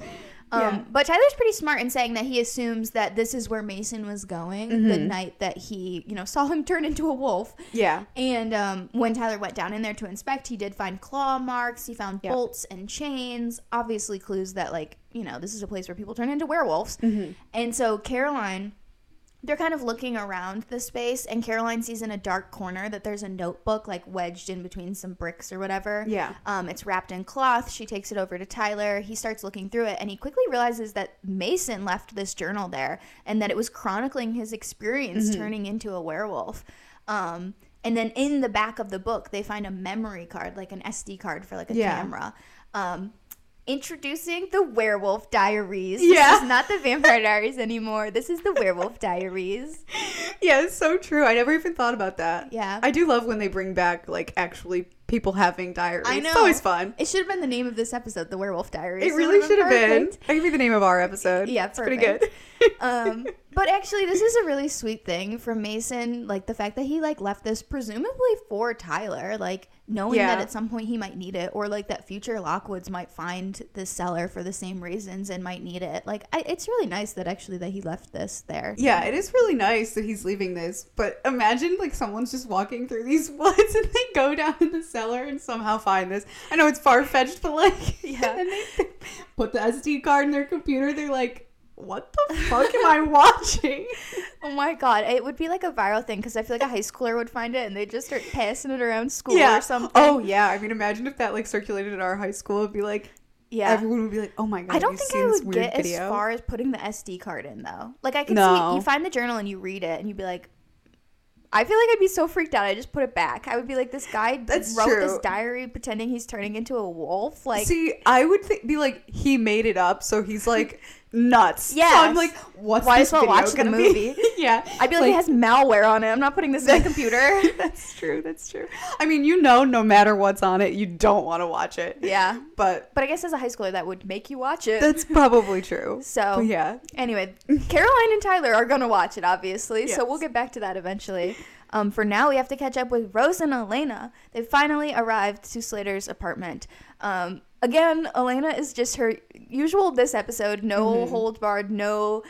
Um, Yeah. But Tyler's pretty smart in saying that he assumes that this is where Mason was going the Mhm. night that he, you know, saw him [LAUGHS] turn into a wolf. Yeah. And um, when Tyler went down in there to inspect, he did find claw marks. He found Yep. bolts and chains, obviously clues that, like, you know, this is a place where people turn into werewolves. Mhm. And so Caroline, they're kind of looking around the space, and Caroline sees in a dark corner that there's a notebook, like, wedged in between some bricks or whatever. Yeah. Um, it's wrapped in cloth. She takes it over to Tyler. He starts looking through it, and he quickly realizes that Mason left this journal there, and that it was chronicling his experience Mm-hmm. turning into a werewolf. Um, and then in the back of the book, they find a memory card, like an SD card for like a Yeah. camera. Um, introducing the Werewolf Diaries. Yeah. This is not the Vampire Diaries anymore. This is the Werewolf [LAUGHS] Diaries. Yeah, it's so true. I never even thought about that. Yeah. I do love when they bring back like actually people having diaries. I know. It's always fun. It should have been the name of this episode, The Werewolf Diaries. It really should have been. That could be the name of our [LAUGHS] episode. Yeah, it's pretty good. um, [LAUGHS] but actually, this is a really sweet thing from Mason. Like the fact that he like left this presumably for Tyler, like knowing that at some point he might need it, or like that future Lockwoods might find this cellar for the same reasons and might need it. Like I, it's really nice that actually that he left this there. Yeah, it is really nice that he's leaving this, but imagine like someone's just walking through these [LAUGHS] woods and they go down in the cellar and somehow find this. I know it's far fetched, but like, [LAUGHS] Yeah. and they [LAUGHS] put the SD card in their computer. They're like, "What the fuck am I [LAUGHS] watching?" [LAUGHS] Oh my god, it would be like a viral thing because I feel like a high schooler would find it and they'd just start passing it around school yeah. or something. Oh yeah. I mean, imagine if that like circulated at our high school. It'd be like yeah. everyone would be like, "Oh my god." I don't think I would get as far as putting the SD card in though. Like I could see you find the journal and you read it and you'd be like, I feel like I'd be so freaked out. I just put it back. I would be like, this guy [LAUGHS] That's wrote this diary pretending he's turning into a wolf. Like, See, I would th- be like, he made it up, so he's like nuts. Yeah. So I'm like, what's Why this well video watch the gonna movie. [LAUGHS] Yeah. I'd be like, it has malware on it. I'm not putting this in my computer. [LAUGHS] that's true. That's true. I mean, you know, no matter what's on it, you don't want to watch it. yeah. But But I guess as a high schooler, that would make you watch it. that's probably true. [LAUGHS] so, But yeah. Anyway, Caroline and Tyler are going to watch it, obviously. So we'll get back to that eventually. Um, for now, we have to catch up with Rose and Elena. They finally arrived to Slater's apartment. Um, again, Elena is just her usual this episode. No Mhm. hold barred, no,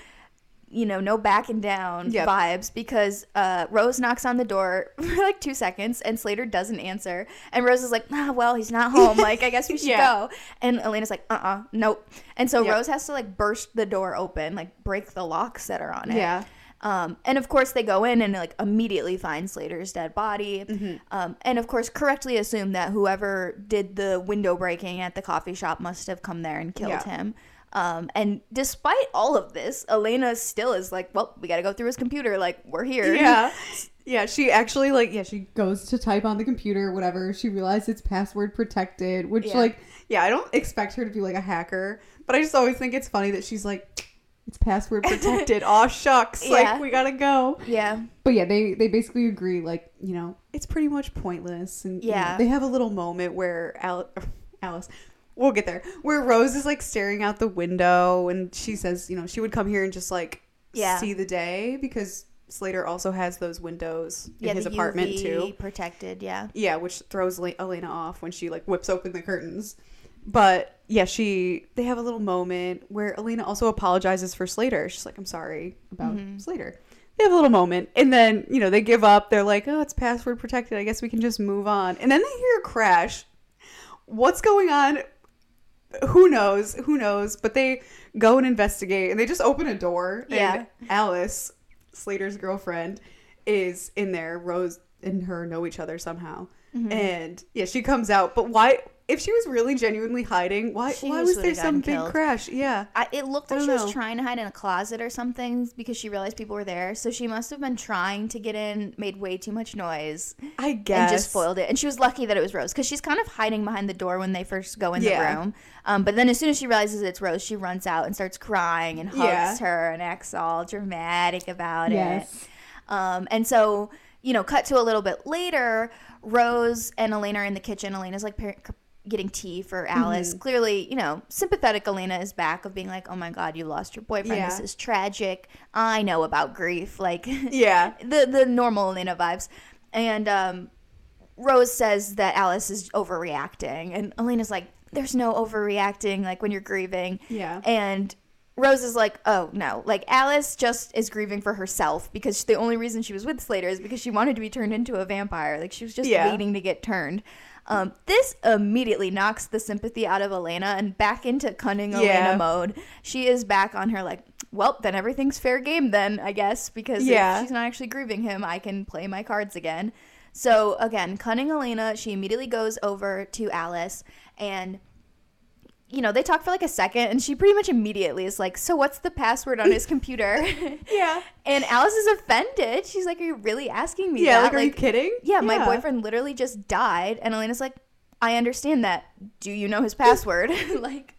you know, no backing down Yep. vibes because uh, Rose knocks on the door [LAUGHS] for like two seconds and Slater doesn't answer. And Rose is like, ah, well, he's not home. [LAUGHS] Like, I guess we should Yeah. go. And Elena's like, uh uh nope. And so Yep. Rose has to like burst the door open, like break the locks that are on it. Yeah. Um, and of course, they go in and like immediately find Slater's dead body. Mm-hmm. Um, and of course, correctly assume that whoever did the window breaking at the coffee shop must have come there and killed Yeah. him. Um, and despite all of this, Elena still is like, well, we got to go through his computer. Like, we're here. Yeah. [LAUGHS] Yeah, she actually like yeah, she goes to type on the computer, whatever. She realizes it's password protected, which Yeah. like yeah, I don't expect her to be like a hacker, but I just always think it's funny that she's like it's password [LAUGHS] protected. Aw shucks. Yeah. Like we gotta go. Yeah. But yeah, they they basically agree like, you know, it's pretty much pointless and you know, Yeah. they have a little moment where Al- [SIGHS] Alice We'll get there. Where Rose is like staring out the window and she says, you know, she would come here and just like Yeah. see the day because Slater also has those windows in Yeah. his apartment UV too. Protected. Yeah. Yeah, which throws Le- Elena off when she like whips open the curtains. But yeah, she they have a little moment where Elena also apologizes for Slater. She's like, "I'm sorry about Mhm. Slater." They have a little moment, and then you know they give up. They're like, "Oh, it's password protected. I guess we can just move on." And then they hear a crash. What's going on? Who knows? Who knows? But they go and investigate, and they just open a door. Yeah. And Alice, Slater's girlfriend, is in there. Rose and her know each other somehow. Mhm. And yeah, she comes out. But why? If she was really genuinely hiding, why? She why was there some big killed. crash? Yeah, I, it looked like she don't was trying to hide in a closet or something because she realized people were there. So she must have been trying to get in, made way too much noise, I guess. and just spoiled it. And she was lucky that it was Rose because she's kind of hiding behind the door when they first go in Yeah. the room. Um, but then as soon as she realizes it's Rose, she runs out and starts crying and hugs Yeah. her and acts all dramatic about Yes. it. Um, and so, you know, cut to a little bit later, Rose and Elena are in the kitchen. Elena's like getting tea for Alice. Mm-hmm. Clearly, you know, sympathetic Elena is back of being like, oh my God, you lost your boyfriend. Yeah. This is tragic. I know about grief. [LAUGHS] Like, Yeah. [LAUGHS] the, the normal Elena vibes. And um, Rose says that Alice is overreacting. And Elena's like, there's no overreacting, like when you're grieving. Yeah. And Rose is like, oh no, like Alice just is grieving for herself because the only reason she was with Slater is because she wanted to be turned into a vampire. Like she was just Yeah. waiting to get turned. Um, this immediately knocks the sympathy out of Elena and back into cunning Yeah. Elena mode. She is back on her like, well, then everything's fair game then, I guess, because Yeah. if she's not actually grieving him, I can play my cards again. So again, cunning Elena, she immediately goes over to Alice and you know, they talk for like a second and she pretty much immediately is like, So what's the password on his computer? [LAUGHS] Yeah. and Alice is offended. She's like, Are you really asking me Yeah. that? Like, are you kidding? yeah, my boyfriend literally just died. And Elena's like, I understand that. Do you know his password? [LAUGHS] [LAUGHS] like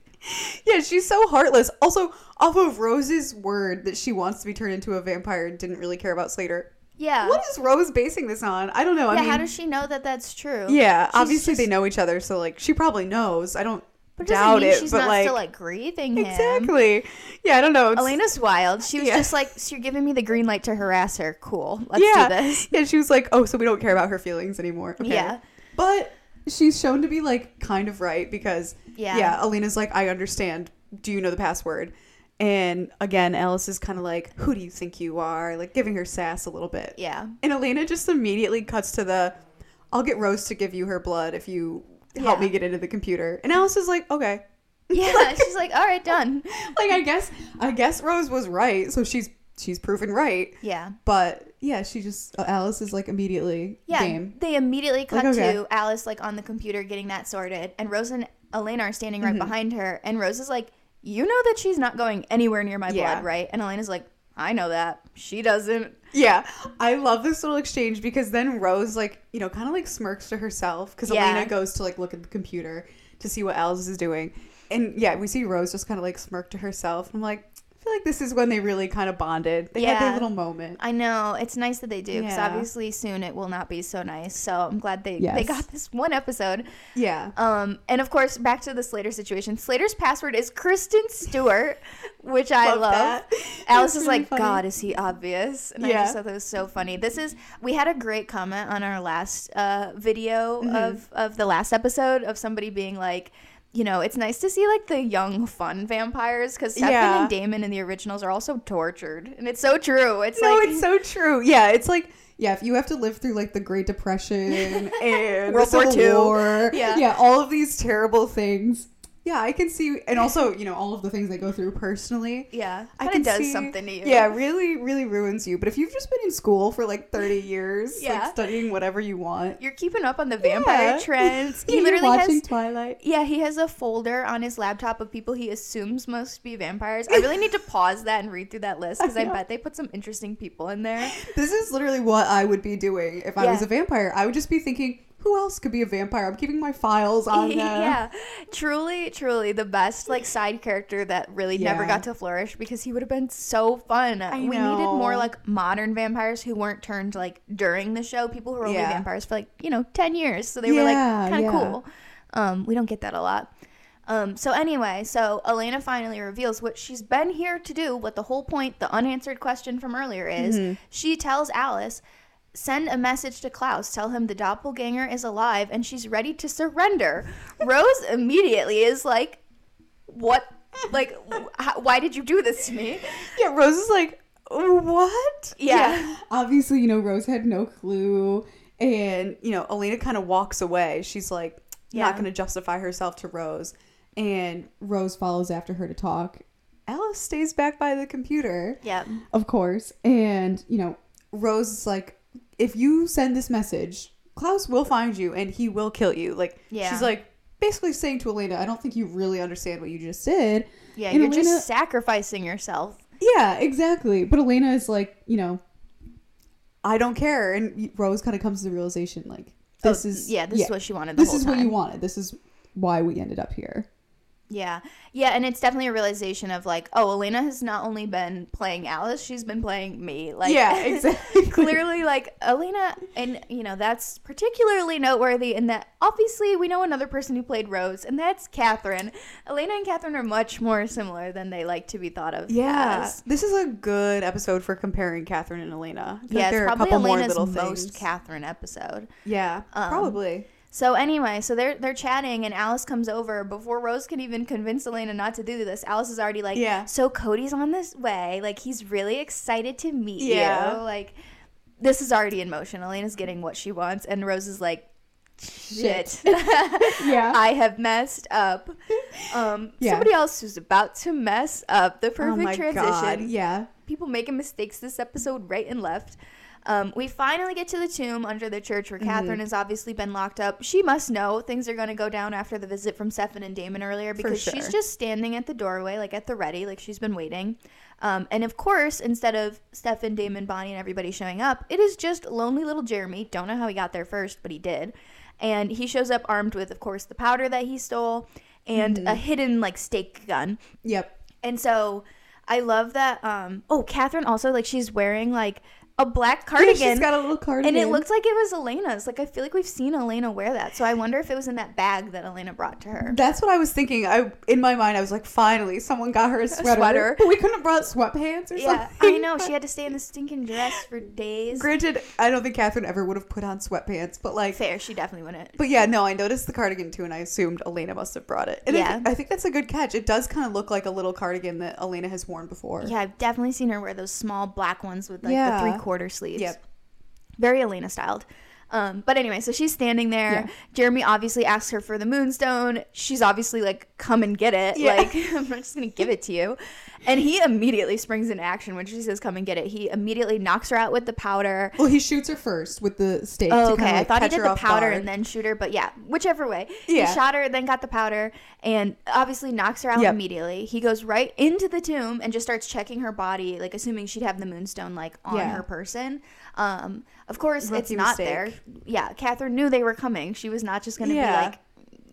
Yeah, she's so heartless. Also, off of Rose's word that she wants to be turned into a vampire and didn't really care about Slater. Yeah. what is Rose basing this on? I don't know. I yeah, mean, how does she know that that's true? yeah, She's obviously they know each other, so like she probably knows. I don't But it doubt mean it, she's but not like, still like grieving him. exactly. Yeah, I don't know. It's, Elena's wild. She was Yeah. just like, so you're giving me the green light to harass her. Cool. Let's yeah, do this. yeah. She was like, oh, so we don't care about her feelings anymore. Okay. Yeah. but she's shown to be like kind of right because Yeah. yeah, Elena's like, I understand. Do you know the password? And again, Alice is kind of like, who do you think you are? Like giving her sass a little bit. Yeah. And Elena just immediately cuts to the, I'll get Rose to give you her blood if you help Yeah. me get into the computer. And Alice is like, okay. [LAUGHS] Yeah. she's like, all right, done. [LAUGHS] Like I guess I guess Rose was right, so she's she's proven right. Yeah. But yeah, she just uh, Alice is like immediately Yeah. game. They immediately cut okay. to Alice like on the computer getting that sorted, and Rose and Elena are standing right Mhm. behind her, and Rose is like, "You know that she's not going anywhere near my Yeah. blood, right?" And Elena's like, "I know that. She doesn't." Yeah, I love this little exchange because then Rose like you know kind of like smirks to herself because Yeah. Elena goes to like look at the computer to see what Alice is doing, and yeah, we see Rose just kind of like smirk to herself. I'm like, feel like this is when they really kind of bonded. They had Yeah. their little moment. I know it's nice that they do because Yeah. obviously soon it will not be so nice. So I'm glad they they got this one episode. Yeah, Um, and of course, back to the Slater situation. Slater's password is Kristen Stewart, which I Love. [LAUGHS] Alice is really like, funny. God, is he obvious? And I just thought that was so funny. This is we had a great comment on our last uh, video Mm-hmm. of of the last episode of somebody being like. You know, it's nice to see like the young, fun vampires because Stefan Yeah. and Damon in the originals are also tortured, and it's so true. It's no, like it's so true. Yeah, it's like yeah, if you have to live through like the Great Depression [LAUGHS] and World War II. War, Yeah. yeah, all of these terrible things. Yeah, I can see, and also you know all of the things they go through personally. yeah, I can does see- something to you. Yeah, really, really ruins you. But if you've just been in school for like thirty [LAUGHS] years, Yeah. like studying whatever you want, you're keeping up on the vampire Yeah. trends. [LAUGHS] He literally watching has Twilight. Yeah, he has a folder on his laptop of people he assumes must be vampires. I really need to [LAUGHS] pause that and read through that list because I, I bet they put some interesting people in there. This is literally what I would be doing if I was a vampire. I would just be thinking, who else could be a vampire? I'm keeping my files on them. [LAUGHS] yeah, truly, truly the best like side character that really never got to flourish because he would have been so fun. I we needed more like modern vampires who weren't turned like during the show. People who were only vampires for like you know ten years, so they were like kind of yeah. cool. Um, we don't get that a lot. Um, so anyway, so Elena finally reveals what she's been here to do. What the whole point, the unanswered question from earlier is. Mm-hmm. She tells Alice, send a message to Klaus. Tell him the doppelganger is alive and she's ready to surrender. Rose [LAUGHS] immediately is like, what? Like, wh- why did you do this to me? Yeah, Rose is like, what? Yeah. Obviously, you know, Rose had no clue. And, you know, Elena kind of walks away. She's like, Yeah. not going to justify herself to Rose. And Rose follows after her to talk. Alice stays back by the computer, Yeah. of course. And, you know, Rose is like, if you send this message, Klaus will find you and he will kill you. Like, Yeah. she's like, basically saying to Elena, I don't think you really understand what you just did. Yeah, And you're Elena- just sacrificing yourself. Yeah, exactly. But Elena is like, you know, I don't care. And Rose kind of comes to the realization, like, this Oh, is yeah, this is what she wanted the this is what you wanted. This is why we ended up here. Yeah. Yeah, and it's definitely a realization of like, oh, Elena has not only been playing Alice, she's been playing me. Like yeah, [LAUGHS] exactly. clearly like Elena and you know, that's particularly noteworthy in that obviously we know another person who played Rose, and that's Katherine. Elena and Katherine are much more similar than they like to be thought of Yeah, as. this is a good episode for comparing Katherine and Elena. Like Yeah, there it's are a probably couple more Elena's little most. Katherine episode. yeah, Um, probably. So anyway, so they're they're chatting and Alice comes over before Rose can even convince Elena not to do this. Alice is already like, Yeah. So Cody's on this way. Like he's really excited to meet Yeah. you. Like this is already in motion. Elena's getting what she wants, and Rose is like, shit. [LAUGHS] Yeah. [LAUGHS] I have messed up. [LAUGHS] Um, Yeah. somebody else who's about to mess up the oh perfect my transition god. Yeah. people making mistakes this episode right and left. Um, we finally get to the tomb under the church Mm-hmm. where Katherine has obviously been locked up. She must know things are going to go down after the visit from Stefan and Damon earlier because she's just standing at the doorway, like at the ready, like she's been waiting. Um, and of course, instead of Stefan, Damon, Bonnie, and everybody showing up, it is just lonely little Jeremy. Don't know how he got there first, but he did. And he shows up armed with, of course, the powder that he stole and Mm-hmm. a hidden, like, stake gun. Yep. And so I love that. Um, oh, Katherine also like she's wearing like a black [LAUGHS] Yeah, cardigan. she's got a little cardigan. and it looked like it was Elena's. Like I feel like we've seen Elena wear that. So I wonder if it was in that bag that Elena brought to her. That's what I was thinking. I in my mind, I was like, finally, someone got her a [LAUGHS] sweater. sweater. But we couldn't have brought sweatpants or Yeah, something. I know. She had to stay in the stinking dress for [LAUGHS] days. Granted, I don't think Katherine ever would have put on sweatpants, but like, Fair, she definitely wouldn't. but yeah, no, I noticed the cardigan too, and I assumed Elena must have brought it. And I, Yeah. thi- I think that's a good catch. It does kind of look like a little cardigan that Elena has worn before. Yeah, I've definitely seen her wear those small black ones with like Yeah. the three quarter sleeves. Yep. Very Elena styled. Um, but anyway, so she's standing there. Yeah. Jeremy obviously asks her for the moonstone. She's obviously like, come and get it. Yeah. Like, [LAUGHS] I'm not just going [LAUGHS] to give it to you. And he immediately springs into action when she says, come and get it. He immediately knocks her out with the powder. Well, he shoots her first with the stake. Oh, okay. kinda, I thought he did the powder guard. and then shoot her, but yeah, whichever way. Yeah. He shot her, then got the powder, and obviously knocks her out Yep. immediately. He goes right into the tomb and just starts checking her body, like assuming she'd have the moonstone like on Yeah. her person. Um, of course, it's not mistake. there. Yeah, Katherine knew they were coming. She was not just going to Yeah. be like,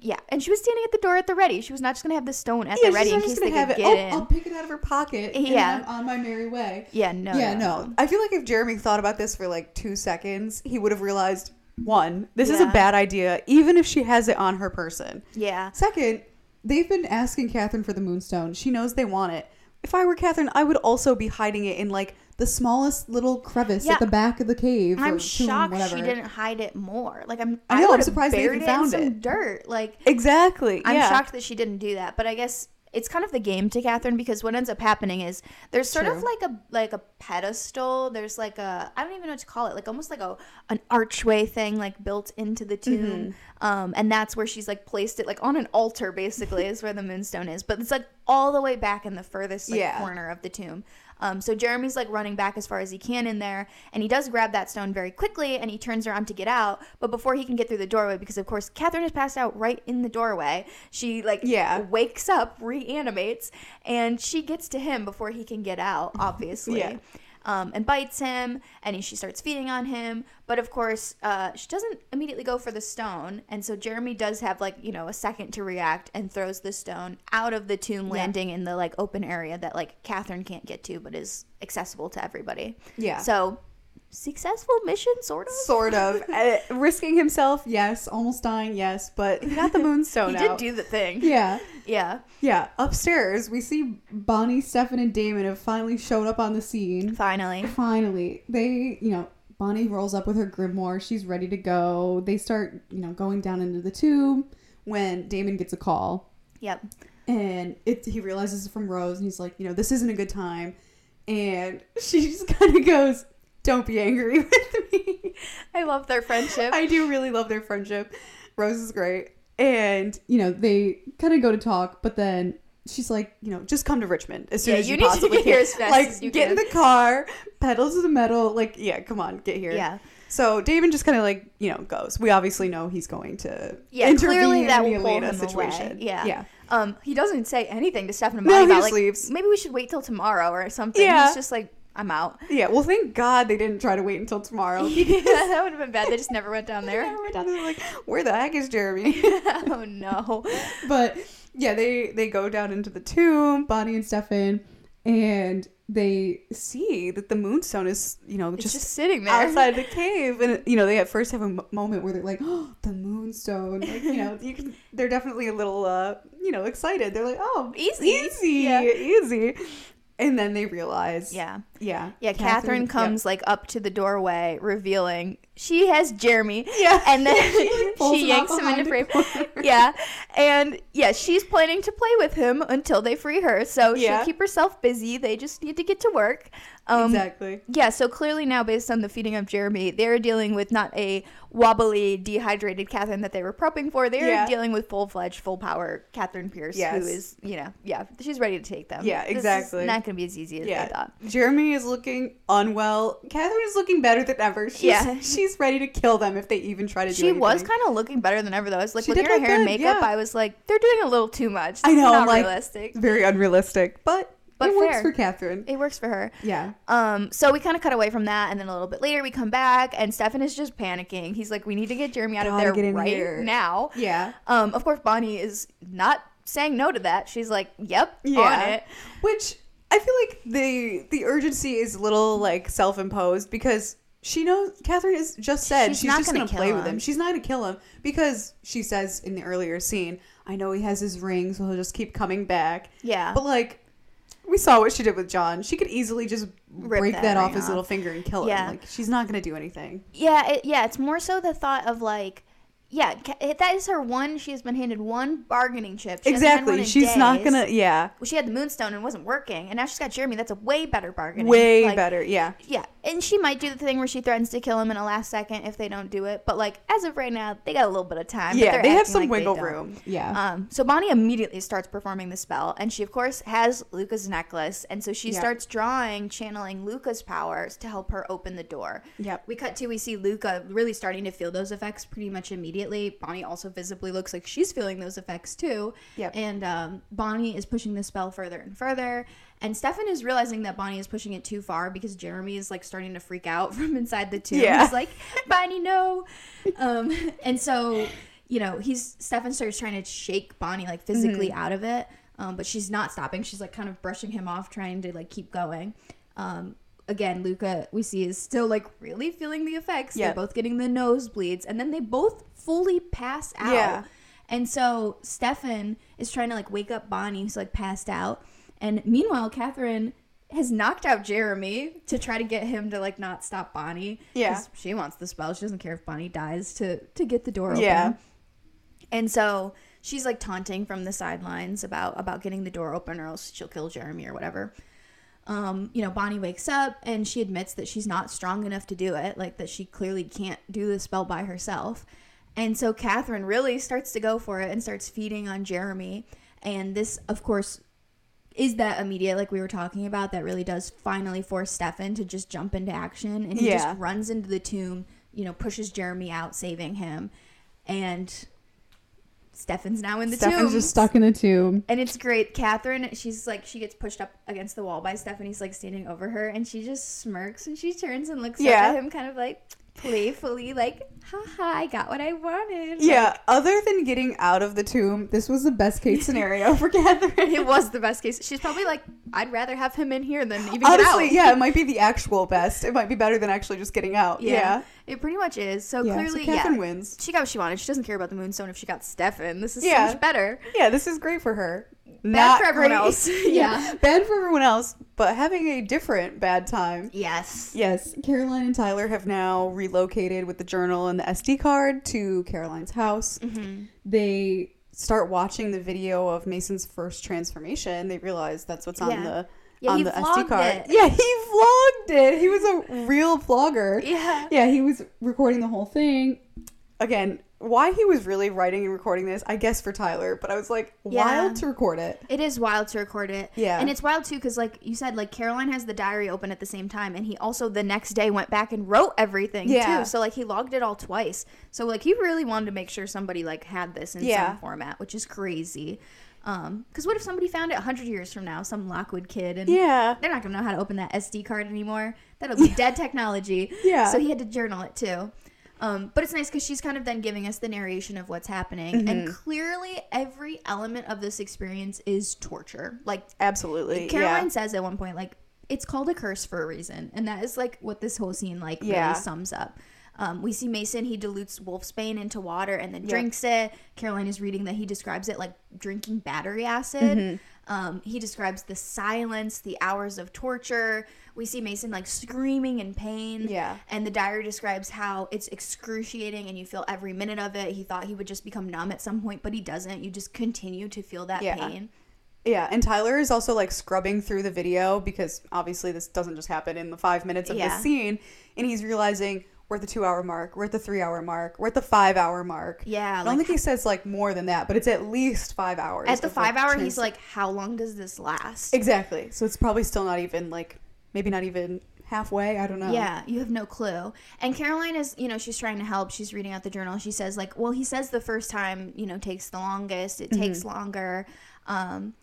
yeah, and she was standing at the door at the ready. She was not just going to have the stone at yeah, the ready in case they have could it. get Oh, in. I'll pick it out of her pocket. and Yeah. I'm on my merry way. yeah, no, yeah, no, no. I feel like if Jeremy thought about this for like two seconds, he would have realized one, this is a bad idea, even if she has it on her person. Yeah, Second, they've been asking Katherine for the moonstone. She knows they want it. If I were Katherine, I would also be hiding it in like the smallest little crevice Yeah. at the back of the cave. I'm shocked whatever. she didn't hide it more. Like I'm, I know, I'm surprised they even it in found some it. dirt. Like Exactly. I'm yeah. shocked that she didn't do that, but I guess it's kind of the game to Katherine because what ends up happening is there's sort of like a like a pedestal. There's like a I don't even know what to call it, like almost like a an archway thing like built into the tomb, Mm-hmm. um, and that's where she's like placed it like on an altar basically is where the moonstone is, but it's like all the way back in the furthest like Yeah. corner of the tomb. Um, so Jeremy's like running back as far as he can in there, and he does grab that stone very quickly, and he turns around to get out. But before he can get through the doorway, because of course Katherine has passed out right in the doorway, she like Yeah. wakes up, reanimates, and she gets to him before he can get out. Obviously. Yeah. Um, and bites him, and she starts feeding on him. But of course, uh, she doesn't immediately go for the stone, and so Jeremy does have like you know a second to react and throws the stone out of the tomb, landing in the like open area that like Katherine can't get to, but is accessible to everybody. Yeah. So successful mission, sort of. Sort of. Uh, [LAUGHS] risking himself, yes. Almost dying, yes. But he got the [LAUGHS] moonstone he did out. do the thing. yeah. [LAUGHS] Yeah. Yeah. Upstairs, we see Bonnie, Stefan, and Damon have finally showed up on the scene. Finally. Finally. They, you know, Bonnie rolls up with her grimoire. She's ready to go. They start, you know, going down into the tube when Damon gets a call. Yep. and it, he realizes it's from Rose, and he's like, you know, this isn't a good time, and she just kind of goes, "Don't be angry [LAUGHS] with me." I love their friendship. I do really love their friendship. Rose is great, and you know they kind of go to talk, but then she's like, you know, just come to Richmond as soon Yeah, as you you, need to possibly get here can. as fast like, as you get in the car, pedal to the metal. Like, yeah, come on, get here. yeah. So Damon just kind of like you know goes. We obviously know he's going to Yeah, intervene clearly that in will the pull Elena him situation. away. Yeah. yeah. Um, he doesn't say anything to Stefan and No, he about just like leaves. maybe we should wait till tomorrow or something. Yeah. He's just like, I'm out. Yeah, well, thank God they didn't try to wait until tomorrow. [LAUGHS] yeah, that would have been bad. They just never went down [LAUGHS] there. Yeah, we're down there like, where the heck is Jeremy? [LAUGHS] oh no. but yeah, they they go down into the tomb, Bonnie and Stefan, and they see that the moonstone is, you know, just, just, sitting there. outside the cave, and you know, they at first have a moment where they're like, oh, the moonstone, like you know, you can. They're definitely a little, uh, you know, excited. They're like, oh, Easy. easy, Yeah. easy. And then they realize, Yeah. yeah, Yeah, Katherine, yeah. comes like up to the doorway, revealing she has Jeremy. Yeah. [LAUGHS] And then [LAUGHS] She, she him yanks him into frame. [LAUGHS] yeah. And yeah, she's planning to play with him until they free her. So Yeah. she'll keep herself busy. They just need to get to work. Um, exactly. Yeah, so clearly now, based on the feeding of Jeremy, they're dealing with not a wobbly, dehydrated Katherine that they were prepping for. They're Yeah. dealing with full fledged, full power Katherine Pierce, Yes. who is, you know, yeah, she's ready to take them. Yeah, This is exactly. not going to be as easy as Yeah. they thought. Jeremy is looking unwell. Katherine is looking better than ever. She's, Yeah. [LAUGHS] she's ready to kill them if they even try to do She anything. was kind of looking better than ever, though. I was like, She looking at her hair and makeup, yeah. I was like, they're doing a little too much. I know, Not I'm like- realistic. very unrealistic, but, But it works for Katherine. It works for her. Yeah. Um, so we kind of cut away from that, and then a little bit later we come back, and Stefan is just panicking. He's like, "We need to get Jeremy out of Gotta there get in right here." now." Yeah. Um, of course, Bonnie is not saying no to that. She's like, "Yep, Yeah. on it." Which I feel like the the urgency is a little like self imposed because she knows Katherine has just said She's she's, not just gonna gonna, play with him. him. She's not gonna kill him because she says in the earlier scene, "I know he has his ring, so he'll just keep coming back." Yeah. But like, we saw what she did with John. She could easily just Rip break that that, off his off. little finger and kill Yeah. him. Like, she's not gonna do anything. Yeah, it, yeah, it's more so the thought of like, yeah, that is her one. She has been handed one bargaining chip. She hasn't had one exactly. She's not gonna. Yeah. Well, she had the Moonstone and it wasn't working, and now she's got Jeremy. That's a way better bargaining. Way Like, better. Yeah. Yeah, and she might do the thing where she threatens to kill him in a last second if they don't do it. But like as of right now, they got a little bit of time. Yeah. they're have some like wiggle room. Yeah. Um, so Bonnie immediately starts performing the spell, and she of course has Luka's necklace, and so she Yeah. starts drawing, channeling Luka's powers to help her open the door. Yep. We cut to we see Luka really starting to feel those effects pretty much immediately. Bonnie also visibly looks like she's feeling those effects too. Yep. And um, Bonnie is pushing the spell further and further. And Stefan is realizing that Bonnie is pushing it too far because Jeremy is like starting to freak out [LAUGHS] from inside the tomb. Yeah. He's like, Bonnie, no. Um, and so, you know, he's Stefan starts trying to shake Bonnie like physically Mm-hmm. out of it. Um, but she's not stopping. She's like kind of brushing him off, trying to like keep going. Um, again, Luka, we see is still like really feeling the effects. Yeah. They're both getting the nosebleeds, and then they both fully pass out. Yeah. And so Stefan is trying to like wake up Bonnie, who's like passed out. And meanwhile, Katherine has knocked out Jeremy to try to get him to like not stop Bonnie. Yeah. She wants the spell. She doesn't care if Bonnie dies to to get the door open. Yeah. And so she's like taunting from the sidelines about about getting the door open or else she'll kill Jeremy or whatever. Um, you know, Bonnie wakes up and she admits that she's not strong enough to do it, like that she clearly can't do the spell by herself. And so Katherine really starts to go for it and starts feeding on Jeremy. And this, of course, is that immediate, like we were talking about, that really does finally force Stefan to just jump into action. And he Yeah. just runs into the tomb, you know, pushes Jeremy out, saving him. And Stefan's now in the tomb. Stefan's just stuck in a tomb. And it's great. Katherine, she's like, she gets pushed up against the wall by Stephanie's like standing over her, and she just smirks and she turns and looks Yeah. up at him, kind of like playfully, like, haha, I got what I wanted. Yeah, other than getting out of the tomb, this was the best case [LAUGHS] scenario for Katherine. It was the best case. She's probably like, I'd rather have him in here than even Honestly, get out. yeah, it might be the actual best. It might be better than actually just getting out. Yeah. It pretty much is. So Yeah, clearly, so Katherine yeah. wins. She got what she wanted. She doesn't care about the moonstone if she got Stefan. This is Yeah. so much better. Yeah, this is great for her. Bad for everyone great- else. [LAUGHS] [LAUGHS] Yeah. Bad for everyone else, but having a different bad time. Yes. Yes, Caroline and Tyler have now relocated with the journal and the SD card to Caroline's house. Mm-hmm. They start watching the video of Mason's first transformation. They realize that's what's on the Yeah, on he the SD card. it. Yeah, he vlogged it. He was a real vlogger. Yeah. Yeah, he was recording the whole thing. Again, why he was really writing and recording this, I guess for Tyler, but I was like, Yeah. wild to record it. It is wild to record it. Yeah. And it's wild too because, like you said, like Caroline has the diary open at the same time, and he also the next day went back and wrote everything Yeah. too. So like he logged it all twice. So like he really wanted to make sure somebody like had this in Yeah. some format, which is crazy. Um, because what if somebody found it hundred years from now, some Lockwood kid, and Yeah. they're not gonna know how to open that SD card anymore. That'll be [LAUGHS] dead technology. Yeah. So he had to journal it too. Um, but it's nice because she's kind of then giving us the narration of what's happening, Mm-hmm. and clearly every element of this experience is torture. Like Absolutely. Caroline yeah. says at one point, like it's called a curse for a reason, and that is like what this whole scene like Yeah. really sums up. Um, we see Mason; he dilutes wolfsbane into water and then Yep. drinks it. Caroline is reading that he describes it like drinking battery acid. Mm-hmm. Um, he describes the silence, the hours of torture. We see Mason like screaming in pain. Yeah. And the diary describes how it's excruciating and you feel every minute of it. He thought he would just become numb at some point, but he doesn't. You just continue to feel that Yeah. pain. Yeah, and Tyler is also like scrubbing through the video because obviously this doesn't just happen in the five minutes of Yeah. this scene. And he's realizing we're at the two hour mark, we're at the three hour mark, we're at the five hour mark. Yeah, I don't like- think he says like more than that, but it's at least five hours. At the five hour, trans- he's like, "How long does this last?" Exactly. So it's probably still not even like, maybe not even halfway. I don't know. Yeah, you have no clue. And Caroline is, you know, she's trying to help. She's reading out the journal. She says, like, well, he says the first time, you know, takes the longest. It takes longer. Um,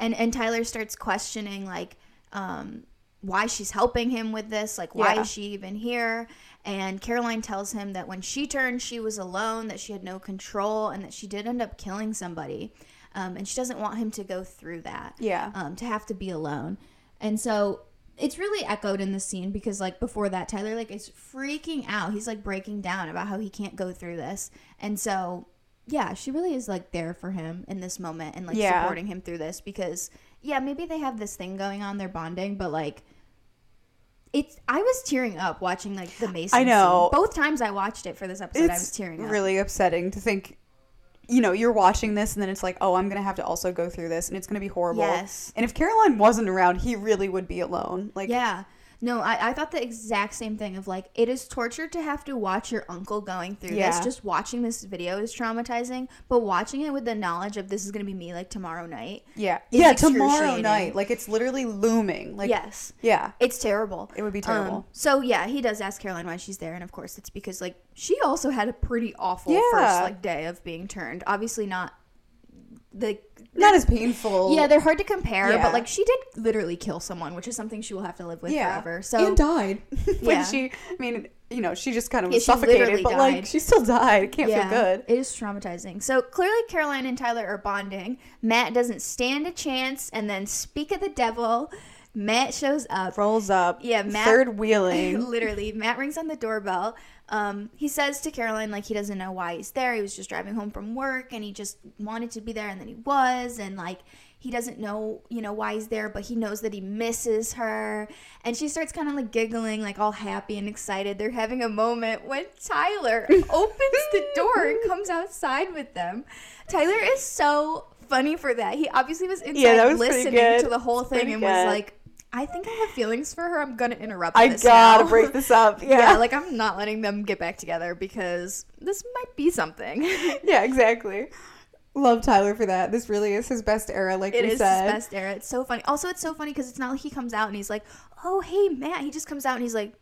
and and Tyler starts questioning like, um, why she's helping him with this. Like, why Yeah. is she even here? And Caroline tells him that when she turned, she was alone, that she had no control, and that she did end up killing somebody. Um, and she doesn't want him to go through that. Yeah. Um, to have to be alone. And so it's really echoed in the scene because like before that Tyler like is freaking out. He's like breaking down about how he can't go through this. And so yeah, she really is like there for him in this moment and like Yeah. supporting him through this because yeah, maybe they have this thing going on, they're bonding, but like it's I was tearing up watching like the Mason I know. scene. Both times I watched it for this episode, I was tearing up. really upsetting to think you know you're watching this and then it's like oh i'm gonna have to also go through this and it's gonna be horrible Yes. and if caroline wasn't around he really would be alone like Yeah. No, I, I thought the exact same thing of like it is torture to have to watch your uncle going through Yeah. this. Just watching this video is traumatizing, but watching it with the knowledge of this is gonna be me like tomorrow night. yeah yeah tomorrow night like it's literally looming like yes. yeah It's terrible. It would be Um, terrible. so yeah, he does ask Caroline why she's there, and of course it's because like she also had a pretty awful Yeah. first like day of being turned. Obviously not the not as painful yeah, they're hard to compare, Yeah. but like she did literally kill someone, which is something she will have to live with yeah forever. So and died [LAUGHS] Yeah. when she i mean you know she just kind of Yeah, was suffocated but like she still died it can't feel good It is traumatizing. So clearly, Caroline and Tyler are bonding. Matt doesn't stand a chance, and then speak of the devil. Matt shows up. rolls up Yeah, Matt- third [LAUGHS] wheeling Literally, Matt rings on the doorbell. Um, he says to Caroline like he doesn't know why he's there. He was just driving home from work, and he just wanted to be there, and then he was, and like he doesn't know, you know, why he's there, but he knows that he misses her. And she starts kind of like giggling, like all happy and excited. They're having a moment when Tyler [LAUGHS] opens the door and comes outside with them. Tyler is so funny for that. He obviously was inside Yeah, was listening good. to the whole thing and was like, I think I have feelings for her. I'm gonna interrupt. i gotta now." break this up [LAUGHS] yeah. yeah like I'm not letting them get back together because this might be something. [LAUGHS] yeah exactly love tyler for that this really is his best era like we is his said best era. It's so funny. Also, it's so funny because it's not like he comes out and he's like, "Oh, hey, Matt." He just comes out and he's like,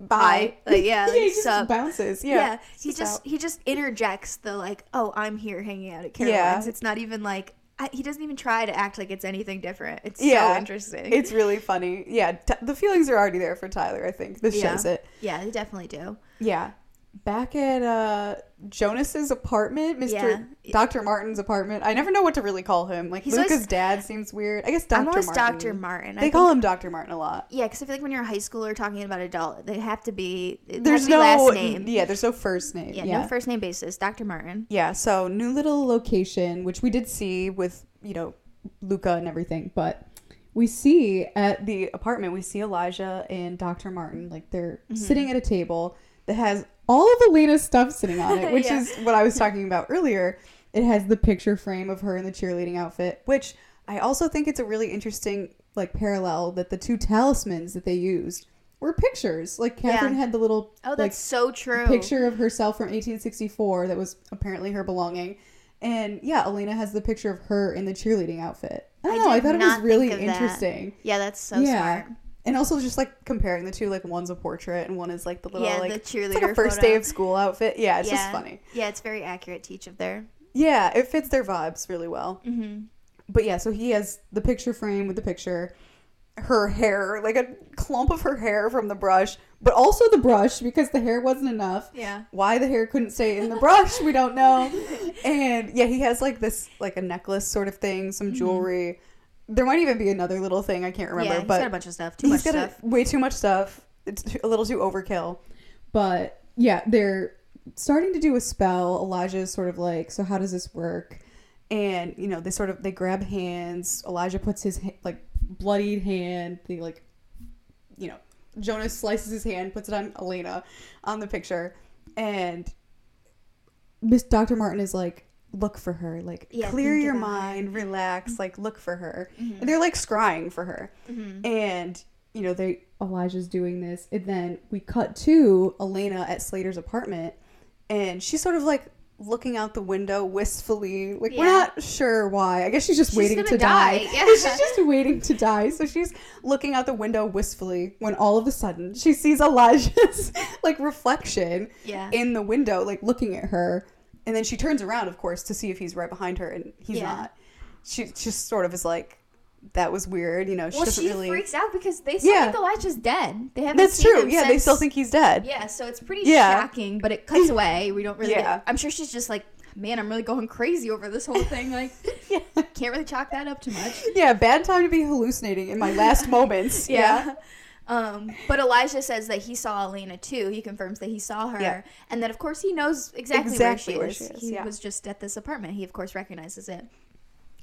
bye Like, yeah, [LAUGHS] yeah he just sup. bounces Yeah, yeah, he Just just he just interjects the like, "Oh, I'm here hanging out at Yeah. Caroline's." It's not even like I, he doesn't even try to act like it's anything different. It's Yeah. so interesting. It's really funny. Yeah, t- the feelings are already there for Tyler. I think this Yeah. shows it. yeah, they definitely do. Yeah. Back at uh Jonas's apartment, Mr. Yeah. Dr. Martin's apartment. I never know what to really call him. Like He's Luka's always- dad seems weird. I guess Dr. I'm always Martin. Dr. Martin. They think- call him Dr. Martin a lot. Yeah, because I feel like when you're a high schooler talking about adult, they have to be. There's to be no last name. Yeah, there's no first name. Yeah, Yeah. no first name basis. Dr. Martin. Yeah, so new little location, which we did see with, you know, Luka and everything, but we see at the apartment, we see Elijah and Dr. Martin, like they're Mm-hmm. sitting at a table that has all of Elena's stuff sitting on it, [LAUGHS] which Yeah. is what I was talking about earlier. It has the picture frame of her in the cheerleading outfit, which I also think it's a really interesting like parallel that the two talismans that they used were pictures. Like Katherine Yeah. had the little Oh, that's like so true. picture of herself from 1864 that was apparently her belonging. And yeah, Elena has the picture of her in the cheerleading outfit. I don't I know. I thought it was really of that. interesting. Yeah, that's so yeah. smart. And also just like comparing the two, like one's a portrait and one is like the little Yeah, like the like cheerleader a first photo. day of school outfit. Yeah, it's yeah. just funny. Yeah, it's very accurate to each of their. Yeah, it fits their vibes really well. Mm-hmm. But yeah, so he has the picture frame with the picture, her hair, like a clump of her hair from the brush, but also the brush because the hair wasn't enough. Yeah. Why the hair couldn't stay in the brush, we don't know. [LAUGHS] And yeah, he has like this, like a necklace sort of thing, some jewelry. There might even be another little thing I can't remember, yeah, he's but got a bunch of stuff. Too much got stuff. A, way too much stuff. It's too, a little too overkill. But yeah, they're starting to do a spell. Elijah is sort of like, so how does this work? And you know, they sort of they grab hands. Elijah puts his like bloodied hand. They like, you know, Jonas slices his hand, puts it on Elena on the picture, and Miss Dr. Martin is like, look for her, like Yeah, clear your her. mind, relax, like look for her. Mhm. And they're like scrying for her Mhm. and you know they elijah's doing this and then we cut to elena at slater's apartment and she's sort of like looking out the window wistfully like we're not sure why i guess she's just She's waiting to die, die, [LAUGHS] yeah. she's just waiting to die so she's looking out the window wistfully when all of a sudden she sees elijah's [LAUGHS] like reflection Yeah. in the window like looking at her and then she turns around of course to see if he's right behind her and he's Yeah. not she just sort of is like that was weird you know she well, doesn't she really freaks out because they still Yeah. think Elijah's dead. They haven't that's true yeah they still think he's dead Yeah, so it's pretty Yeah. shocking, but it cuts [LAUGHS] away. We don't really. Yeah. Get, I'm sure she's just like man, I'm really going crazy over this whole thing. Like, [LAUGHS] Yeah. can't really chalk that up too much. Yeah, bad time to be hallucinating in my last moments. [LAUGHS] Yeah. Um, but Elijah says that he saw Elena too. He confirms that he saw her, Yeah. and that of course he knows exactly, Exactly where where she is. she is, He yeah. was just at this apartment. He of course recognizes it.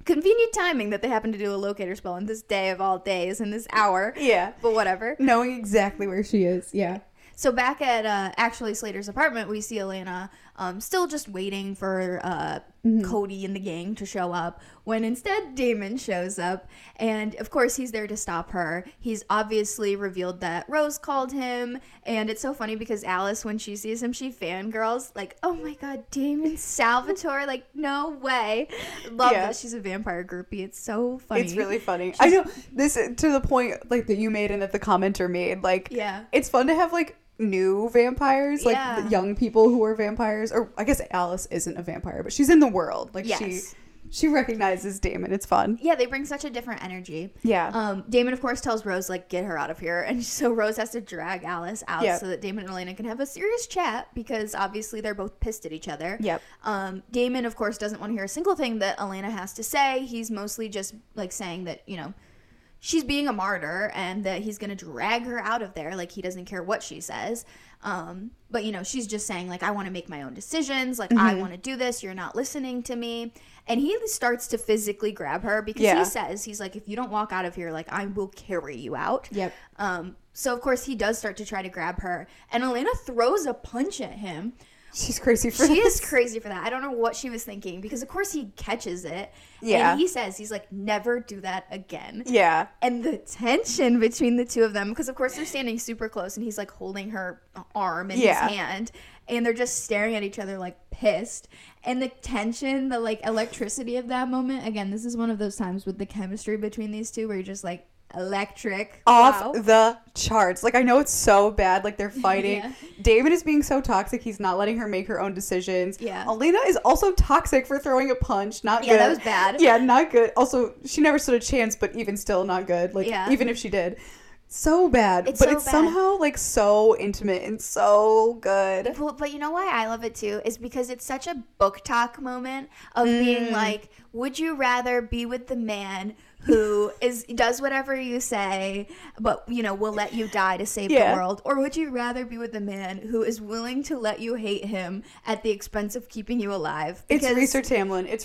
Convenient timing that they happen to do a locator spell on this day of all days in this hour. Yeah. But whatever. Knowing exactly where she is. Yeah. So back at uh, actually Slater's apartment, we see Elena um, still just waiting for uh, Mm-hmm. Cody and the gang to show up. When instead Damon shows up, and of course he's there to stop her. He's obviously revealed that Rose called him, and it's so funny because Alice, when she sees him, she fangirls like, "Oh my God, Damon Salvatore! Like, no way!" Love Yeah. that she's a vampire groupie. It's so funny. It's really funny. [LAUGHS] I know this to the point like that you made and that the commenter made. Like, Yeah. it's fun to have like new vampires, like Yeah. young people who are vampires. Or I guess Alice isn't a vampire, but she's in the world. Like Yes. she, she recognizes Damon. It's fun. Yeah, they bring such a different energy. Yeah. Um, Damon, of course, tells Rose, like, get her out of here. And [LAUGHS] so Rose has to drag Alice out Yep. so that Damon and Elena can have a serious chat because obviously they're both pissed at each other. Yep. Um, Damon, of course, doesn't want to hear a single thing that Elena has to say. He's mostly just, like, saying that, you know, she's being a martyr and that he's going to drag her out of there. Like, he doesn't care what she says. Um, but, you know, she's just saying, like, I want to make my own decisions. Like, I Mm-hmm. want to do this. You're not listening to me. And he starts to physically grab her because Yeah. he says, he's like, if you don't walk out of here, like, I will carry you out. Yep. Um, so, of course, he does start to try to grab her. And Elena throws a punch at him. She's crazy for She this. is crazy for that. I don't know what she was thinking because, of course, he catches it. Yeah. And he says, he's like, never do that again. Yeah. And the tension between the two of them, because, of course, they're standing super close and he's like holding her arm in Yeah. his hand. And they're just staring at each other like pissed. And the tension, the like electricity of that moment. Again, this is one of those times with the chemistry between these two where you're just like, electric. Off Wow. the charts. Like I know it's so bad. Like they're [LAUGHS] fighting. Yeah. David is being so toxic. He's not letting her make her own decisions. Yeah. Elena is also toxic for throwing a punch. Not Yeah, good. that was bad. Yeah, not good. Also, she never stood a chance, but even still, not good. Like Yeah. even if she did, so bad. It's but so it's bad. somehow like so intimate and so good. Well, but you know why I love it too is because it's such a book talk moment of being Mm. like, would you rather be with the man who is does whatever you say, but you know will let you die to save Yeah. the world, or would you rather be with a man who is willing to let you hate him at the expense of keeping you alive? It's Because-. It's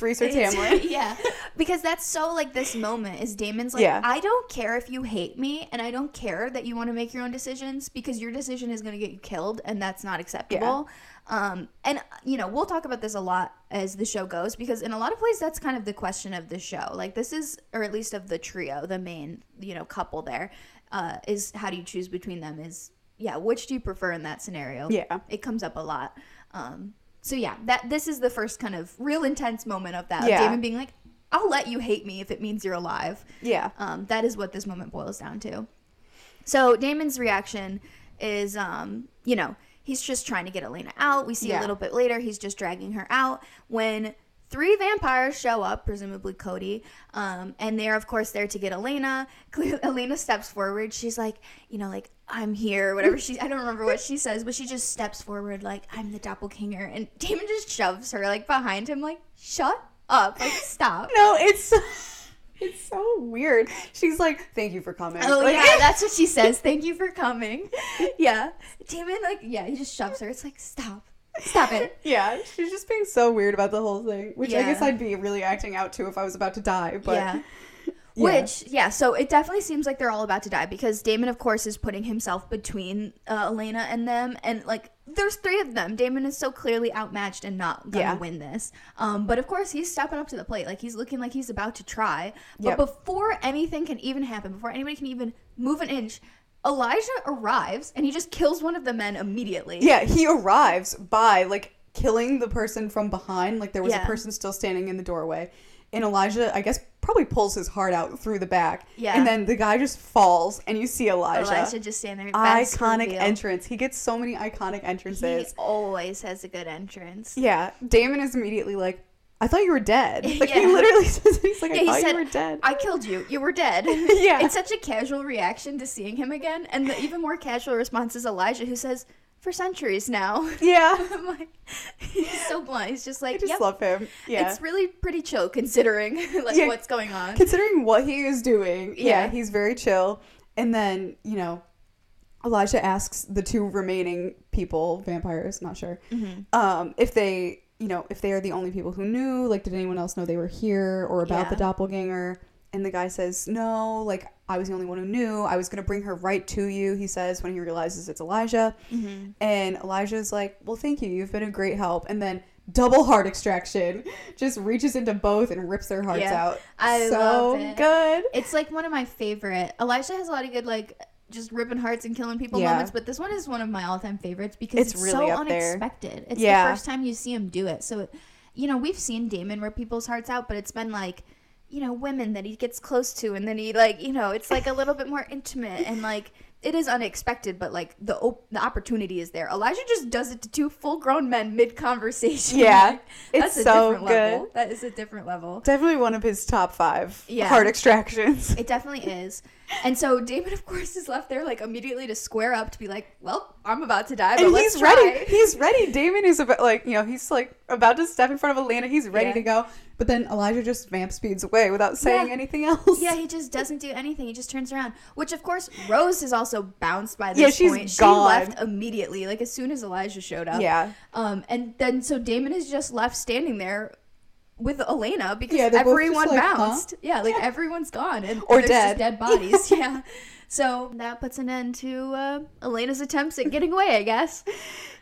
Reeser it's- Tamlin. [LAUGHS] yeah, because that's so like this moment is Damon's like, Yeah. I don't care if you hate me, and I don't care that you want to make your own decisions because your decision is going to get you killed, and that's not acceptable. Um, and you know we'll talk about this a lot as the show goes because in a lot of ways that's kind of the question of the show. Like this is, or at least of the trio, the main you know couple there, uh, is how do you choose between them? Is yeah, which do you prefer in that scenario? Yeah. it comes up a lot. Um, so yeah, that this is the first kind of real intense moment of that. Of Yeah. Damon being like, "I'll let you hate me if it means you're alive." Yeah. Um, that is what this moment boils down to. So Damon's reaction is, um, you know, he's just trying to get Elena out. We see a little bit later he's just dragging her out when three vampires show up, presumably Cody, um, and they're of course there to get Elena. [LAUGHS] Elena steps forward. She's like, you know, like I'm here, whatever she. I don't remember what she says, but she just steps forward like I'm the doppelganger, and Damon just shoves her like behind him, like shut up, like stop. No, it's it's so weird. She's like, "Thank you for coming." Oh Like- yeah, that's what she [LAUGHS] says. Thank you for coming. [LAUGHS] Yeah, Damon, like, yeah, he just shoves her. It's like, stop, stop it. [LAUGHS] Yeah, she's just being so weird about the whole thing, which I guess I'd be really acting out too if I was about to die. But yeah. Yeah. Which, yeah, so it definitely seems like they're all about to die because Damon, of course, is putting himself between uh, Elena and them. And, like, there's three of them. Damon is so clearly outmatched and not going to Yeah. win this. Um, but, of course, he's stepping up to the plate. Like, he's looking like he's about to try. But Yep. before anything can even happen, before anybody can even move an inch, Elijah arrives and he just kills one of the men immediately. yeah, he arrives by like killing the person from behind. Like there was Yeah. a person still standing in the doorway, and Elijah, I guess, probably pulls his heart out through the back. Yeah. and then the guy just falls, and you see Elijah. Elijah just standing there. iconic reveal. entrance. He gets so many iconic entrances. He always has a good entrance. Yeah, Damon is immediately like, "I thought you were dead." [LAUGHS] Like he literally [LAUGHS] says, "He's like, I he thought said, you were dead." I killed you. You were dead. [LAUGHS] Yeah. It's such a casual reaction to seeing him again. And the even more casual response is Elijah, who says, for centuries now. [LAUGHS] yeah. [LAUGHS] Like, he's so blunt. He's just like, I just yep. love him. Yeah. It's really pretty chill considering [LAUGHS] like Yeah. what's going on. Considering what he is doing, yeah. Yeah. he's very chill. And then, you know, Elijah asks the two remaining people, vampires, not sure, Mm-hmm. um, if they, you know, if they are the only people who knew, like, did anyone else know they were here or about Yeah. the doppelganger? And the guy says, no, like, I was the only one who knew. I was going to bring her right to you, he says, when he realizes it's Elijah. Mm-hmm. And Elijah's like, well, thank you. You've been a great help. And then double heart extraction [LAUGHS] just reaches into both and rips their hearts Yeah. out. I so love it. good. It's like one of my favorite. Elijah has a lot of good like just ripping hearts and killing people Yeah. moments, but this one is one of my all-time favorites because It's it's, really so up there. unexpected. It's Yeah. the first time you see him do it. So, you know, we've seen Damon rip people's hearts out, but it's been like, you know, women that he gets close to, and then he like, you know, it's like a little bit more intimate and like. It is unexpected, but like the op- the opportunity is there. Elijah just does it to two full grown men mid conversation. Yeah, [LAUGHS] it's so different good. level. That is a different level. Definitely one of his top five Yeah. heart extractions. It definitely is. And so Damon, of course, is left there like immediately to square up to be like, "Well, I'm about to die, but And let's he's try." ready. He's ready. Damon is about like you know he's like about to step in front of Elena. He's ready Yeah. to go. But then Elijah just vamp speeds away without saying Yeah. anything else. Yeah, he just doesn't do anything. He just turns around. Which, of course, Rose is also bounced by this Yeah, she's point. She left immediately, like as soon as Elijah showed up. Yeah. Um, and then so Damon is just left standing there with Elena because Yeah, they're both just everyone like, huh? bounced. Yeah, like everyone's gone and Or there's dead. just dead [LAUGHS] bodies. yeah. So that puts an end to uh, Elena's attempts at getting away, I guess.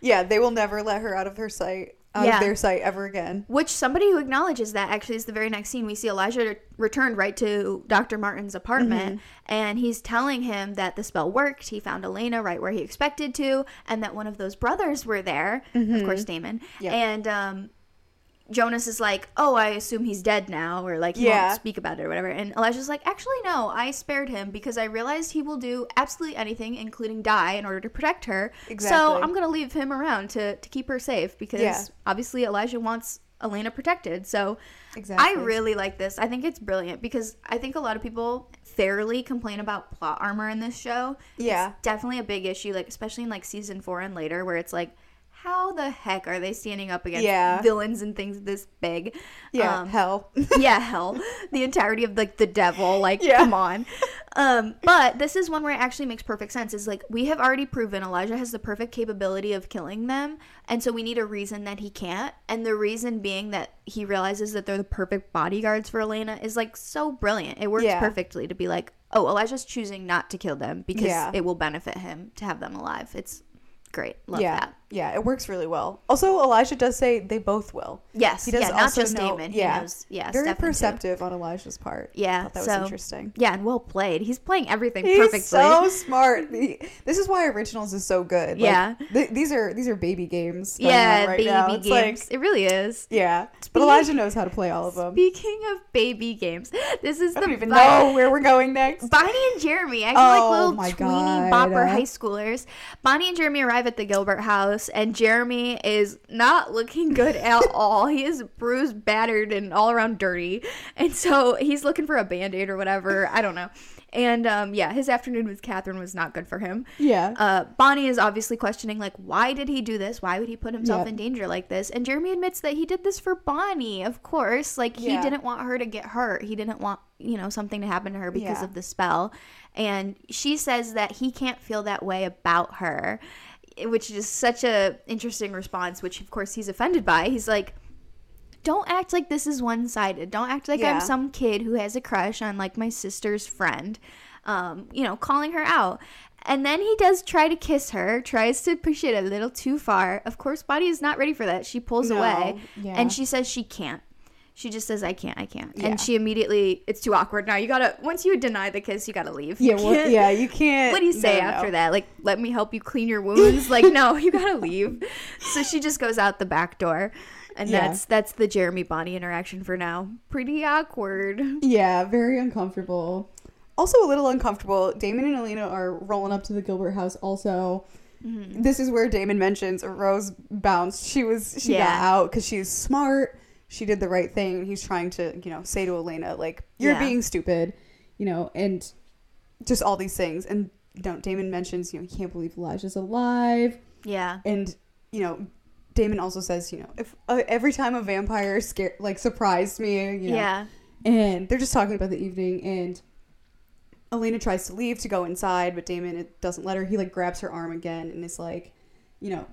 Yeah, they will never let her out of her sight, out Yeah. of their sight ever again. Which somebody who acknowledges that actually is the very next scene. We see Elijah re- returned right to Dr. Martin's apartment, Mm-hmm. and he's telling him that the spell worked. He found Elena right where he expected to, and that one of those brothers were there. Of course, Damon. Mm-hmm. Yep. And um, Jonas is like, "Oh, I assume he's dead now," or like he Yeah. won't speak about it or whatever. And Elijah's like, "Actually, no. I spared him because I realized he will do absolutely anything, including die, in order to protect her. Exactly. So I'm gonna leave him around to to keep her safe because Yeah. obviously Elijah wants Elena protected. So Exactly. I really like this. I think it's brilliant because I think a lot of people fairly complain about plot armor in this show. Yeah. It's definitely a big issue, like especially in like season four and later, where it's like, how the heck are they standing up against Yeah. villains and things this big? Yeah, Um, hell. [LAUGHS] yeah, hell. The entirety of like the devil, like Yeah. come on. Um, but this is one where it actually makes perfect sense. Is like we have already proven Elijah has the perfect capability of killing them, and so we need a reason that he can't. And the reason being that he realizes that they're the perfect bodyguards for Elena is like so brilliant. It works Yeah. perfectly to be like, oh, Elijah's choosing not to kill them because Yeah. it will benefit him to have them alive. It's great. Love yeah, that. Yeah, it works really well. Also, Elijah does say they both will. Yes, He does yeah, not just know- Damon. yeah. He knows, yeah, Very Stefan too. perceptive on Elijah's part. Yeah, I thought that was so- interesting. Yeah, and well played. He's playing everything He's perfectly. so smart. This is why originals is so good. Like, Yeah. th- these are these are baby games. yeah, right baby now. Games. like it really is. yeah, but Elijah knows how to play all of them. Speaking of baby games, this is I the don't even vi- know where we're going next. Bonnie and Jeremy, acting Oh like little tweeny God. bopper high schoolers. Bonnie and Jeremy arrive at the Gilbert house, and Jeremy is not looking good at [LAUGHS] all. He is bruised, battered, and all around dirty. And so he's looking for a band aid or whatever. I don't know. And um, yeah, his afternoon with Katherine was not good for him. Yeah, Uh, Bonnie is obviously questioning, like, why did he do this? Why would he put himself Yep. in danger like this? And Jeremy admits that he did this for Bonnie, of course. Like, he Yeah. didn't want her to get hurt. He didn't want, you know, something to happen to her because Yeah. of the spell. And she says that he can't feel that way about her, which is such a interesting response, which, of course, he's offended by. He's like, don't act like this is one sided. Don't act like Yeah. I'm some kid who has a crush on like my sister's friend. Um, you know, calling her out. And then he does try to kiss her, tries to push it a little too far. Of course, Bonnie is not ready for that. She pulls No, away yeah. and she says she can't. She just says, I can't, I can't. Yeah. And she immediately, it's too awkward now. You gotta, once you deny the kiss, you gotta leave. You yeah, well, yeah. You can't. what do you say no, after no. that? Like, let me help you clean your wounds? like, no, you gotta [LAUGHS] leave. So she just goes out the back door. And Yeah. that's that's the Jeremy Bonnie interaction for now. Pretty awkward. Yeah, very uncomfortable. Also a little uncomfortable. Damon and Elena are rolling up to the Gilbert house also. Mm-hmm. This is where Damon mentions Rose bounced. She was she got out because she's smart. She did the right thing. He's trying to, you know, say to Elena, like, you're Yeah. being stupid, you know, and just all these things. And you know, Damon mentions, you know, he can't believe Elijah's alive. Yeah. And, you know, Damon also says, you know, if uh, every time a vampire scare like surprised me, you know, Yeah. and they're just talking about the evening and Elena tries to leave to go inside, but Damon it doesn't let her. He like grabs her arm again and is like, you know,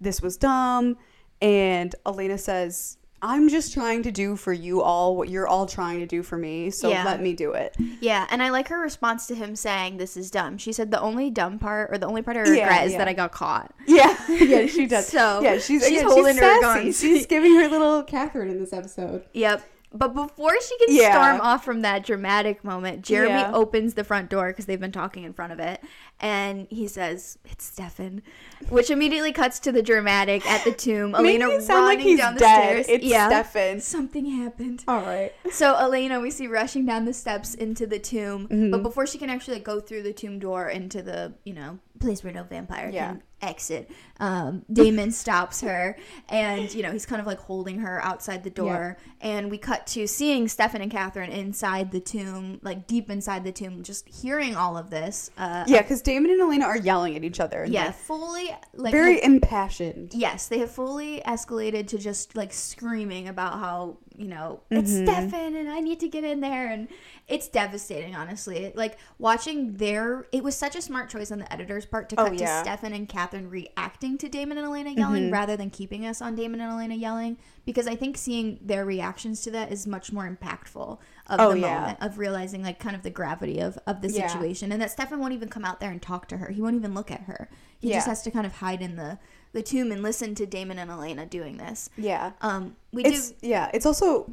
this was dumb. And Elena says, I'm just trying to do for you all what you're all trying to do for me, so Yeah. let me do it. Yeah, and I like her response to him saying this is dumb. She said the only dumb part or the only part I Yeah, regret is yeah. that I got caught. Yeah, [LAUGHS] yeah, she does. [LAUGHS] So, yeah, she's she's holding she's her guns. She's giving her little Katherine in this episode. Yep. But before she can Yeah. storm off from that dramatic moment, Jeremy Yeah. opens the front door because they've been talking in front of it, and he says, "It's Stefan," which immediately cuts to the dramatic at the tomb. [LAUGHS] Elena like running he's down the dead. stairs. It's yeah, Stefan. something happened. All right. So Elena, we see rushing down the steps into the tomb, Mm-hmm. but before she can actually go through the tomb door into the you know place where no vampire Yeah. can exit, um, Damon stops her, and you know he's kind of like holding her outside the door, and we cut to seeing Stefan and Katherine inside the tomb, like deep inside the tomb, just hearing all of this. Uh, Yeah, because Damon and Elena are yelling at each other. yeah, fully like very have- impassioned. Yes, they have fully escalated to just like screaming about how, you know, it's Mm-hmm. Stefan and I need to get in there. And it's devastating, honestly. Like watching their, it was such a smart choice on the editor's part to Oh, cut yeah. Mm-hmm. to Stefan and Katherine reacting to Damon and Elena yelling rather than keeping us on Damon and Elena yelling. Because I think seeing their reactions to that is much more impactful of Oh, the yeah. moment, of realizing like kind of the gravity of, of the Yeah. situation. And that Stefan won't even come out there and talk to her. He won't even look at her. He just has to kind of hide in the the tomb and listen to Damon and Elena doing this. Yeah. Um, we It's do. yeah, it's also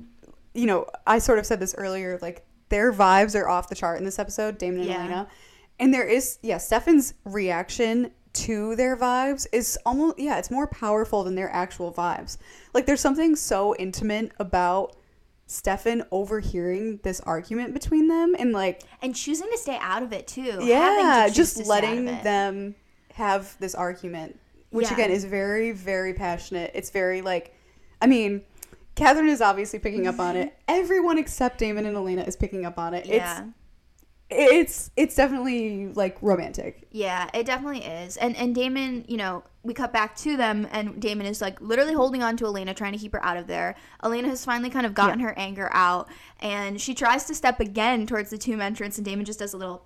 you know, I sort of said this earlier, like their vibes are off the chart in this episode, Damon and Yeah. Elena. And there is yeah, Stefan's reaction to their vibes is almost yeah, it's more powerful than their actual vibes. Like there's something so intimate about Stefan overhearing this argument between them and like And choosing to stay out of it too. to yeah, just to of letting them have this argument, which Yeah. again is very, very passionate. It's very like, I mean, Katherine is obviously picking up on it. [LAUGHS] Everyone except Damon and Elena is picking up on it. Yeah. It's it's it's definitely like romantic. Yeah, it definitely is. And and Damon, you know, we cut back to them and Damon is like literally holding on to Elena trying to keep her out of there. Elena has finally kind of gotten her anger out and she tries to step again towards the tomb entrance and Damon just does a little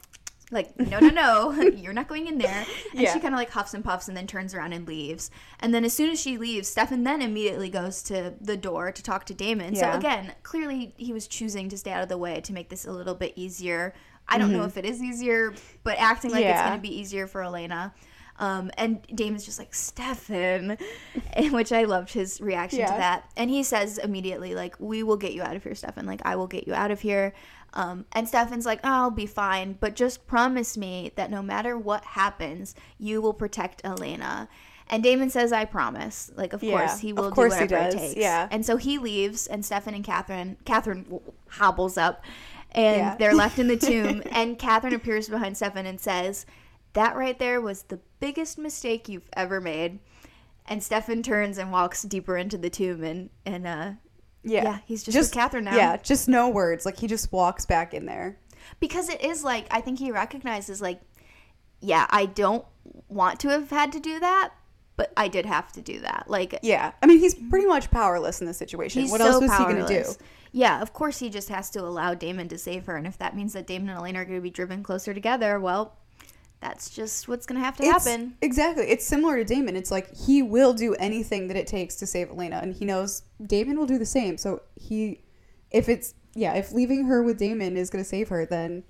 like no no no [LAUGHS] you're not going in there and Yeah. she kind of like huffs and puffs and then turns around and leaves and then as soon as she leaves stefan then immediately goes to the door to talk to damon Yeah. so again clearly he was choosing to stay out of the way to make this a little bit easier i don't know if it is easier but acting like it's Mm-hmm. Going to be easier for elena um, and Damon's just like Stefan, [LAUGHS] in which I loved his reaction to that. And he says immediately, like, "We will get you out of here, Stefan. Like, I will get you out of here." Um, and Stefan's like, "I'll be fine, but just promise me that no matter what happens, you will protect Elena." And Damon says, "I promise." Like, of Yeah, course he will course do whatever it takes. yeah. And so he leaves, and Stefan and Katherine, Katherine hobbles up, and Yeah. they're left in the [LAUGHS] tomb. and Katherine appears behind Stefan and says, "That right there was the biggest mistake you've ever made." And Stefan turns and walks deeper into the tomb, and and uh, Yeah, Yeah, he's just with Katherine now. Yeah, just no words. Like he just walks back in there. because it is like I think he recognizes like, yeah, I don't want to have had to do that, but I did have to do that. Like, Yeah, I mean he's pretty mm-hmm. much powerless in this situation. what so else was he gonna do? Yeah, of course he just has to allow Damon to save her, and if that means that Damon and Elena are going to be driven closer together, well, that's just what's going to have to It's- happen. Exactly. It's similar to Damon. It's like he will do anything that it takes to save Elena, and he knows Damon will do the same. So he, if it's yeah, if leaving her with Damon is going to save her, then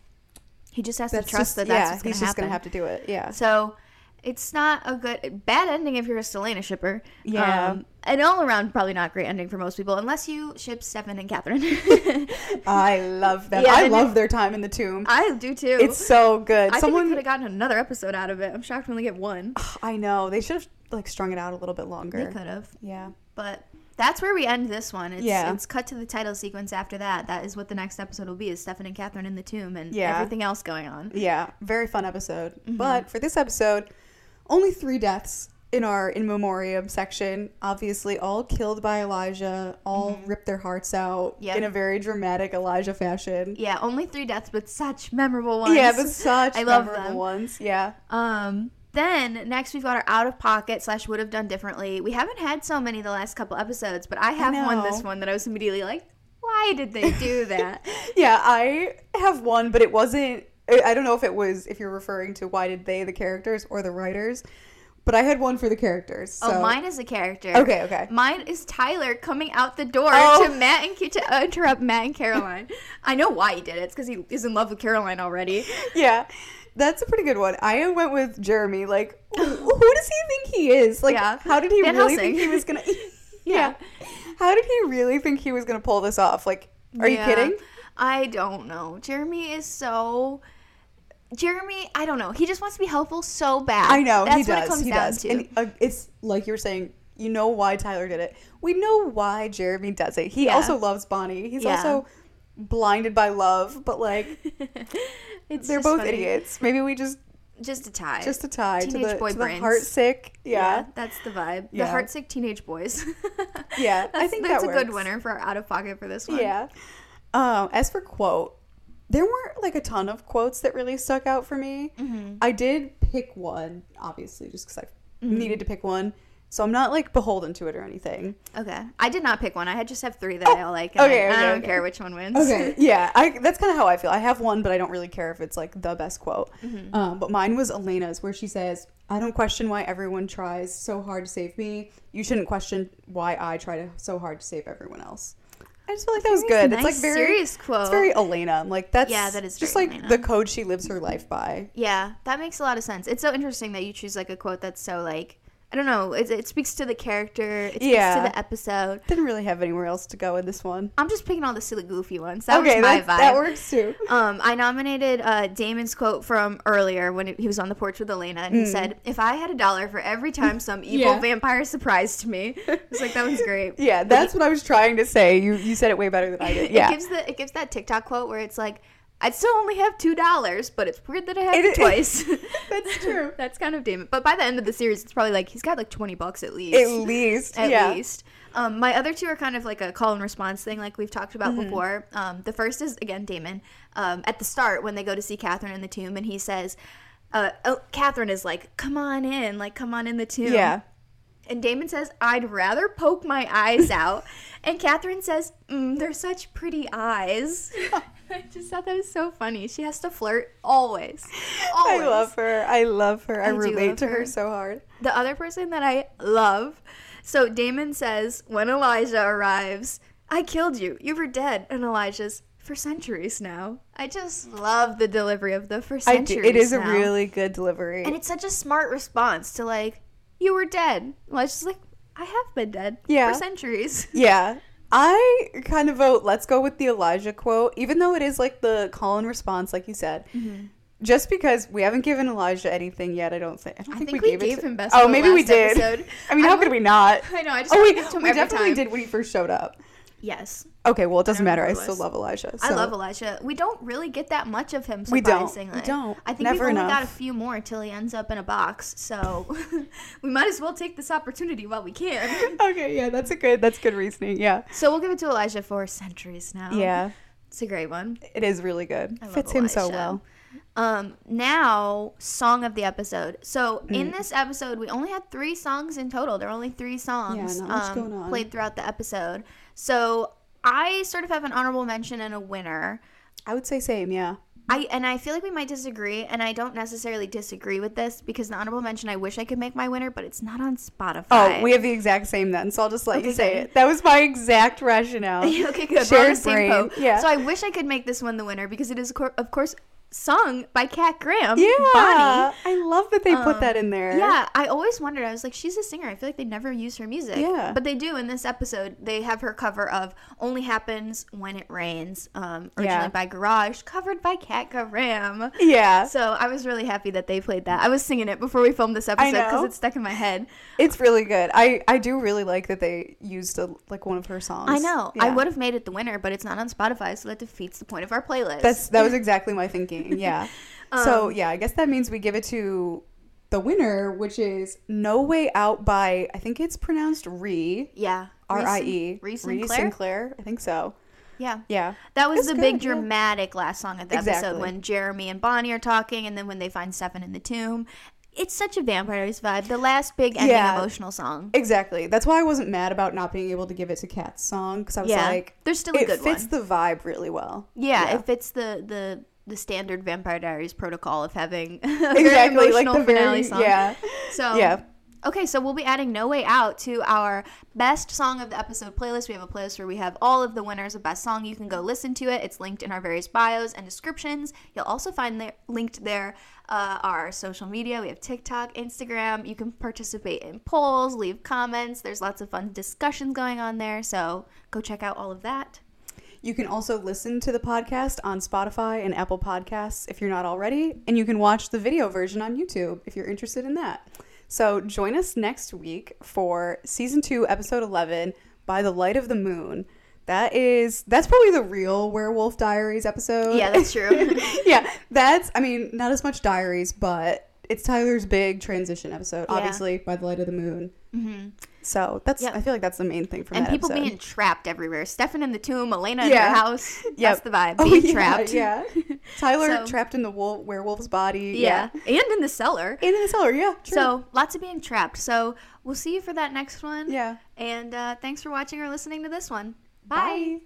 He just has to trust just that that's yeah, what's going he's to just happen. going to have to do it. Yeah. So it's not a good bad ending if you're a Stelena shipper. Yeah. Um, an all around probably not great ending for most people unless you ship Stefan and Katherine. [LAUGHS] I love them. [LAUGHS] Yeah, I love their time in the tomb. I do too. It's so good. I Someone, could have gotten another episode out of it. I'm shocked we only get one. I know they should have like strung it out a little bit longer. They could have. Yeah. But that's where we end this one. It's, Yeah. it's cut to the title sequence after that. That is what the next episode will be: is Stefan and Katherine in the tomb and Yeah. everything else going on. Yeah, very fun episode. Mm-hmm. But for this episode, only three deaths in our in memoriam section. Obviously, all killed by Elijah. All ripped their hearts out Mm-hmm. Yep. in a very dramatic Elijah fashion. Yeah, only three deaths, but such memorable ones. Yeah, but such [LAUGHS] I love memorable them. ones. Yeah, Um, Then next we've got our out of pocket slash would have done differently. We haven't had so many the last couple episodes, but I have one this one that I was immediately like, why did they do that? [LAUGHS] Yeah, I have one, but it wasn't. I don't know if it was if you're referring to why did they the characters or the writers, but I had one for the characters. So. Oh, mine is a character. Okay, okay. Mine is Tyler coming out the door Oh. to Matt and to uh, interrupt Matt and Caroline. [LAUGHS] I know why he did it. It's because he is in love with Caroline already. Yeah, that's a pretty good one. I went with Jeremy. Like, who who does he think he is? Like, Yeah. how did he Van really Helsing. think he was gonna? [LAUGHS] [LAUGHS] Yeah. How did he really think he was gonna pull this off? Like, are Yeah. you kidding? I don't know. Jeremy is so. Jeremy, I don't know. He just wants to be helpful so bad. I know That's he what does. it comes he down does. to. And uh, it's like you were saying. You know why Tyler did it. We know why Jeremy does it. He Yeah. also loves Bonnie. He's Yeah. also blinded by love. But like, [LAUGHS] it's they're both funny. idiots. Maybe we just Just a tie. just a tie to Teenage the, boy to the brains. heart sick. Yeah. that's the vibe. The heartsick teenage boys. [LAUGHS] Yeah, I think that's that a good winner for our out of pocket for this one. Yeah. Um, as for quote, there weren't like a ton of quotes that really stuck out for me. Mm-hmm. I did pick one, obviously, just because I needed to pick one. So I'm not like beholden to it or anything. Okay. I did not pick one. I had just have three that I all like. And okay, I, I don't okay. care which one wins. Okay. [LAUGHS] yeah, I, that's kind of how I feel. I have one, but I don't really care if it's like the best quote. Mm-hmm. Um, but mine was Elena's, where she says, "I don't question why everyone tries so hard to save me. You shouldn't question why I try to so hard to save everyone else." I just feel like that was good. it's like very serious quote. It's very Elena. I'm like that's Yeah, that is just like Elena. the code she lives her life by. Yeah, that makes a lot of sense. It's so interesting that you choose like a quote that's so like I don't know. It, it speaks to the character. It speaks Yeah. to the episode. Didn't really have anywhere else to go in this one. I'm just picking all the silly, goofy ones. That okay, was my vibe. that works too. Um, I nominated uh, Damon's quote from earlier when he was on the porch with Elena, and he said, "If I had a dollar for every time some [LAUGHS] evil Mm. Yeah. vampire surprised me," [LAUGHS] it's like that was great. Yeah, that's what I was trying to say. You you said it way better than I did. [LAUGHS] Yeah. It gives the it gives that TikTok quote where it's like, "I'd still only have two dollars, but it's weird that I have It- it twice." [LAUGHS] That's [LAUGHS] true. that's kind of Damon. But by the end of the series, it's probably like he's got like twenty bucks at least. At least. at yeah. least. Um, my other two are kind of like a call and response thing, like we've talked about Mm-hmm. before. Um, the first is again Damon. Um, at the start, when they go to see Katherine in the tomb, and he says, uh, oh, "Katherine is like, come on in, like come on in the tomb." Yeah. And Damon says, "I'd rather poke my eyes out," [LAUGHS] and Katherine says, mm, "They're such pretty eyes." [LAUGHS] I just thought that was so funny. She has to flirt always. I love her. I love her. I, I relate to her. her. so hard. The other person that I love. So Damon says, when Elijah arrives, I killed you. You were dead. And Elijah's, for centuries now. I just love the delivery of the for centuries. It is a really good delivery. And it's such a smart response to, like, you were dead. Elijah's like, I have been dead Yeah. for centuries. yeah. [LAUGHS] I kind of vote let's go with the Elijah quote, even though it is like the call and response, like you said. Mm-hmm. Just because we haven't given Elijah anything yet, I don't think. I don't I think, think we, we gave, to- him best Oh, maybe we did. episode. [LAUGHS] I mean, I how could we not? [LAUGHS] I know, I just Oh wait, we definitely time. did when he first showed up. Yes. Okay, well it doesn't don't matter. I still love Elijah. I love Elijah. We don't really get that much of him. We don't. We don't. I think Never we've only got a few more till he ends up in a box. So [LAUGHS] we might as well take this opportunity while we can. [LAUGHS] Okay, yeah, that's a good. That's good reasoning. Yeah, so we'll give it to Elijah for centuries now. yeah, it's a great one. it is really good. I love Fits him so well. Um, now song of the episode. So Mm. in this episode, we only had three songs in total. There are only three songs much um, going on. played throughout the episode. So I sort of have an honorable mention and a winner. I would say same. Yeah. I and I feel like we might disagree, and I don't necessarily disagree with this because the honorable mention I wish I could make my winner, but it's not on Spotify. Oh, we have the exact same then, so I'll just let you say good. it. That was my exact rationale. [LAUGHS] okay, good. Shared brain. Yeah. So I wish I could make this one the winner because it is, of course, sung by Kat Graham. yeah, Bonnie. I love that they put Um, that in there. Yeah, I always wondered. I was like, she's a singer. I feel like they never use her music. Yeah. But they do in this episode. They have her cover of "Only Happens When It Rains," um, originally Yeah. by Garbage, covered by Kat Graham. yeah. So I was really happy that they played that. I was singing it before we filmed this episode because know. it stuck in my head. It's really good. I I do really like that they used a, like one of her songs. I know. I would have made it the winner, but it's not on Spotify, so that defeats the point of our playlist. That's that was exactly my thinking. [LAUGHS] [LAUGHS] Yeah. so Um, yeah, I guess that means we give it to the winner, which is "No Way Out" by I think it's pronounced Ree yeah. R I E Ree Sinclair? Sinclair. I think so. Yeah. Yeah. That was It's the good, big yeah. dramatic last song of the episode when Jeremy and Bonnie are talking, and then when they find Stefan in the tomb. it's such a Vampire Diaries vibe. The last big ending Yeah. emotional song. Exactly. That's why I wasn't mad about not being able to give it to Kat's song because I was Yeah, like, there's still a it fits the vibe really well. Yeah, Yeah. it fits the the the standard Vampire Diaries protocol of having [LAUGHS] [LAUGHS] Exactly, like emotional the finale very song. yeah, So yeah. Okay, so we'll be adding No Way Out to our best song of the episode playlist. We have a playlist where we have all of the winners of best song. You can go listen to it. It's linked in our various bios and descriptions. You'll also find there linked there uh, our social media. We have TikTok, Instagram. You can participate in polls, leave comments. There's lots of fun discussions going on there. So go check out all of that. You can also listen to the podcast on Spotify and Apple Podcasts if you're not already, and you can watch the video version on YouTube if you're interested in that. So join us next week for season two, episode 11, By the Light of the Moon. That is, that's probably the real Werewolf Diaries episode. Yeah, that's true. [LAUGHS] yeah, that's, I mean, not as much diaries, but it's Tyler's big transition episode, Yeah. obviously, By the Light of the Moon. hmm So that's, Yep. I feel like that's the main thing from And people episode. being trapped everywhere. Stefan in the tomb, Elena in Yeah. her house. [LAUGHS] Yep. That's the vibe. Oh, Being yeah, trapped. Yeah. [LAUGHS] Tyler So- trapped in the wolf, werewolf's body. Yeah. And in the cellar. And in the cellar. Yeah. True. So lots of being trapped. So we'll see you for that next one. yeah. And uh, thanks for watching or listening to this one. Bye.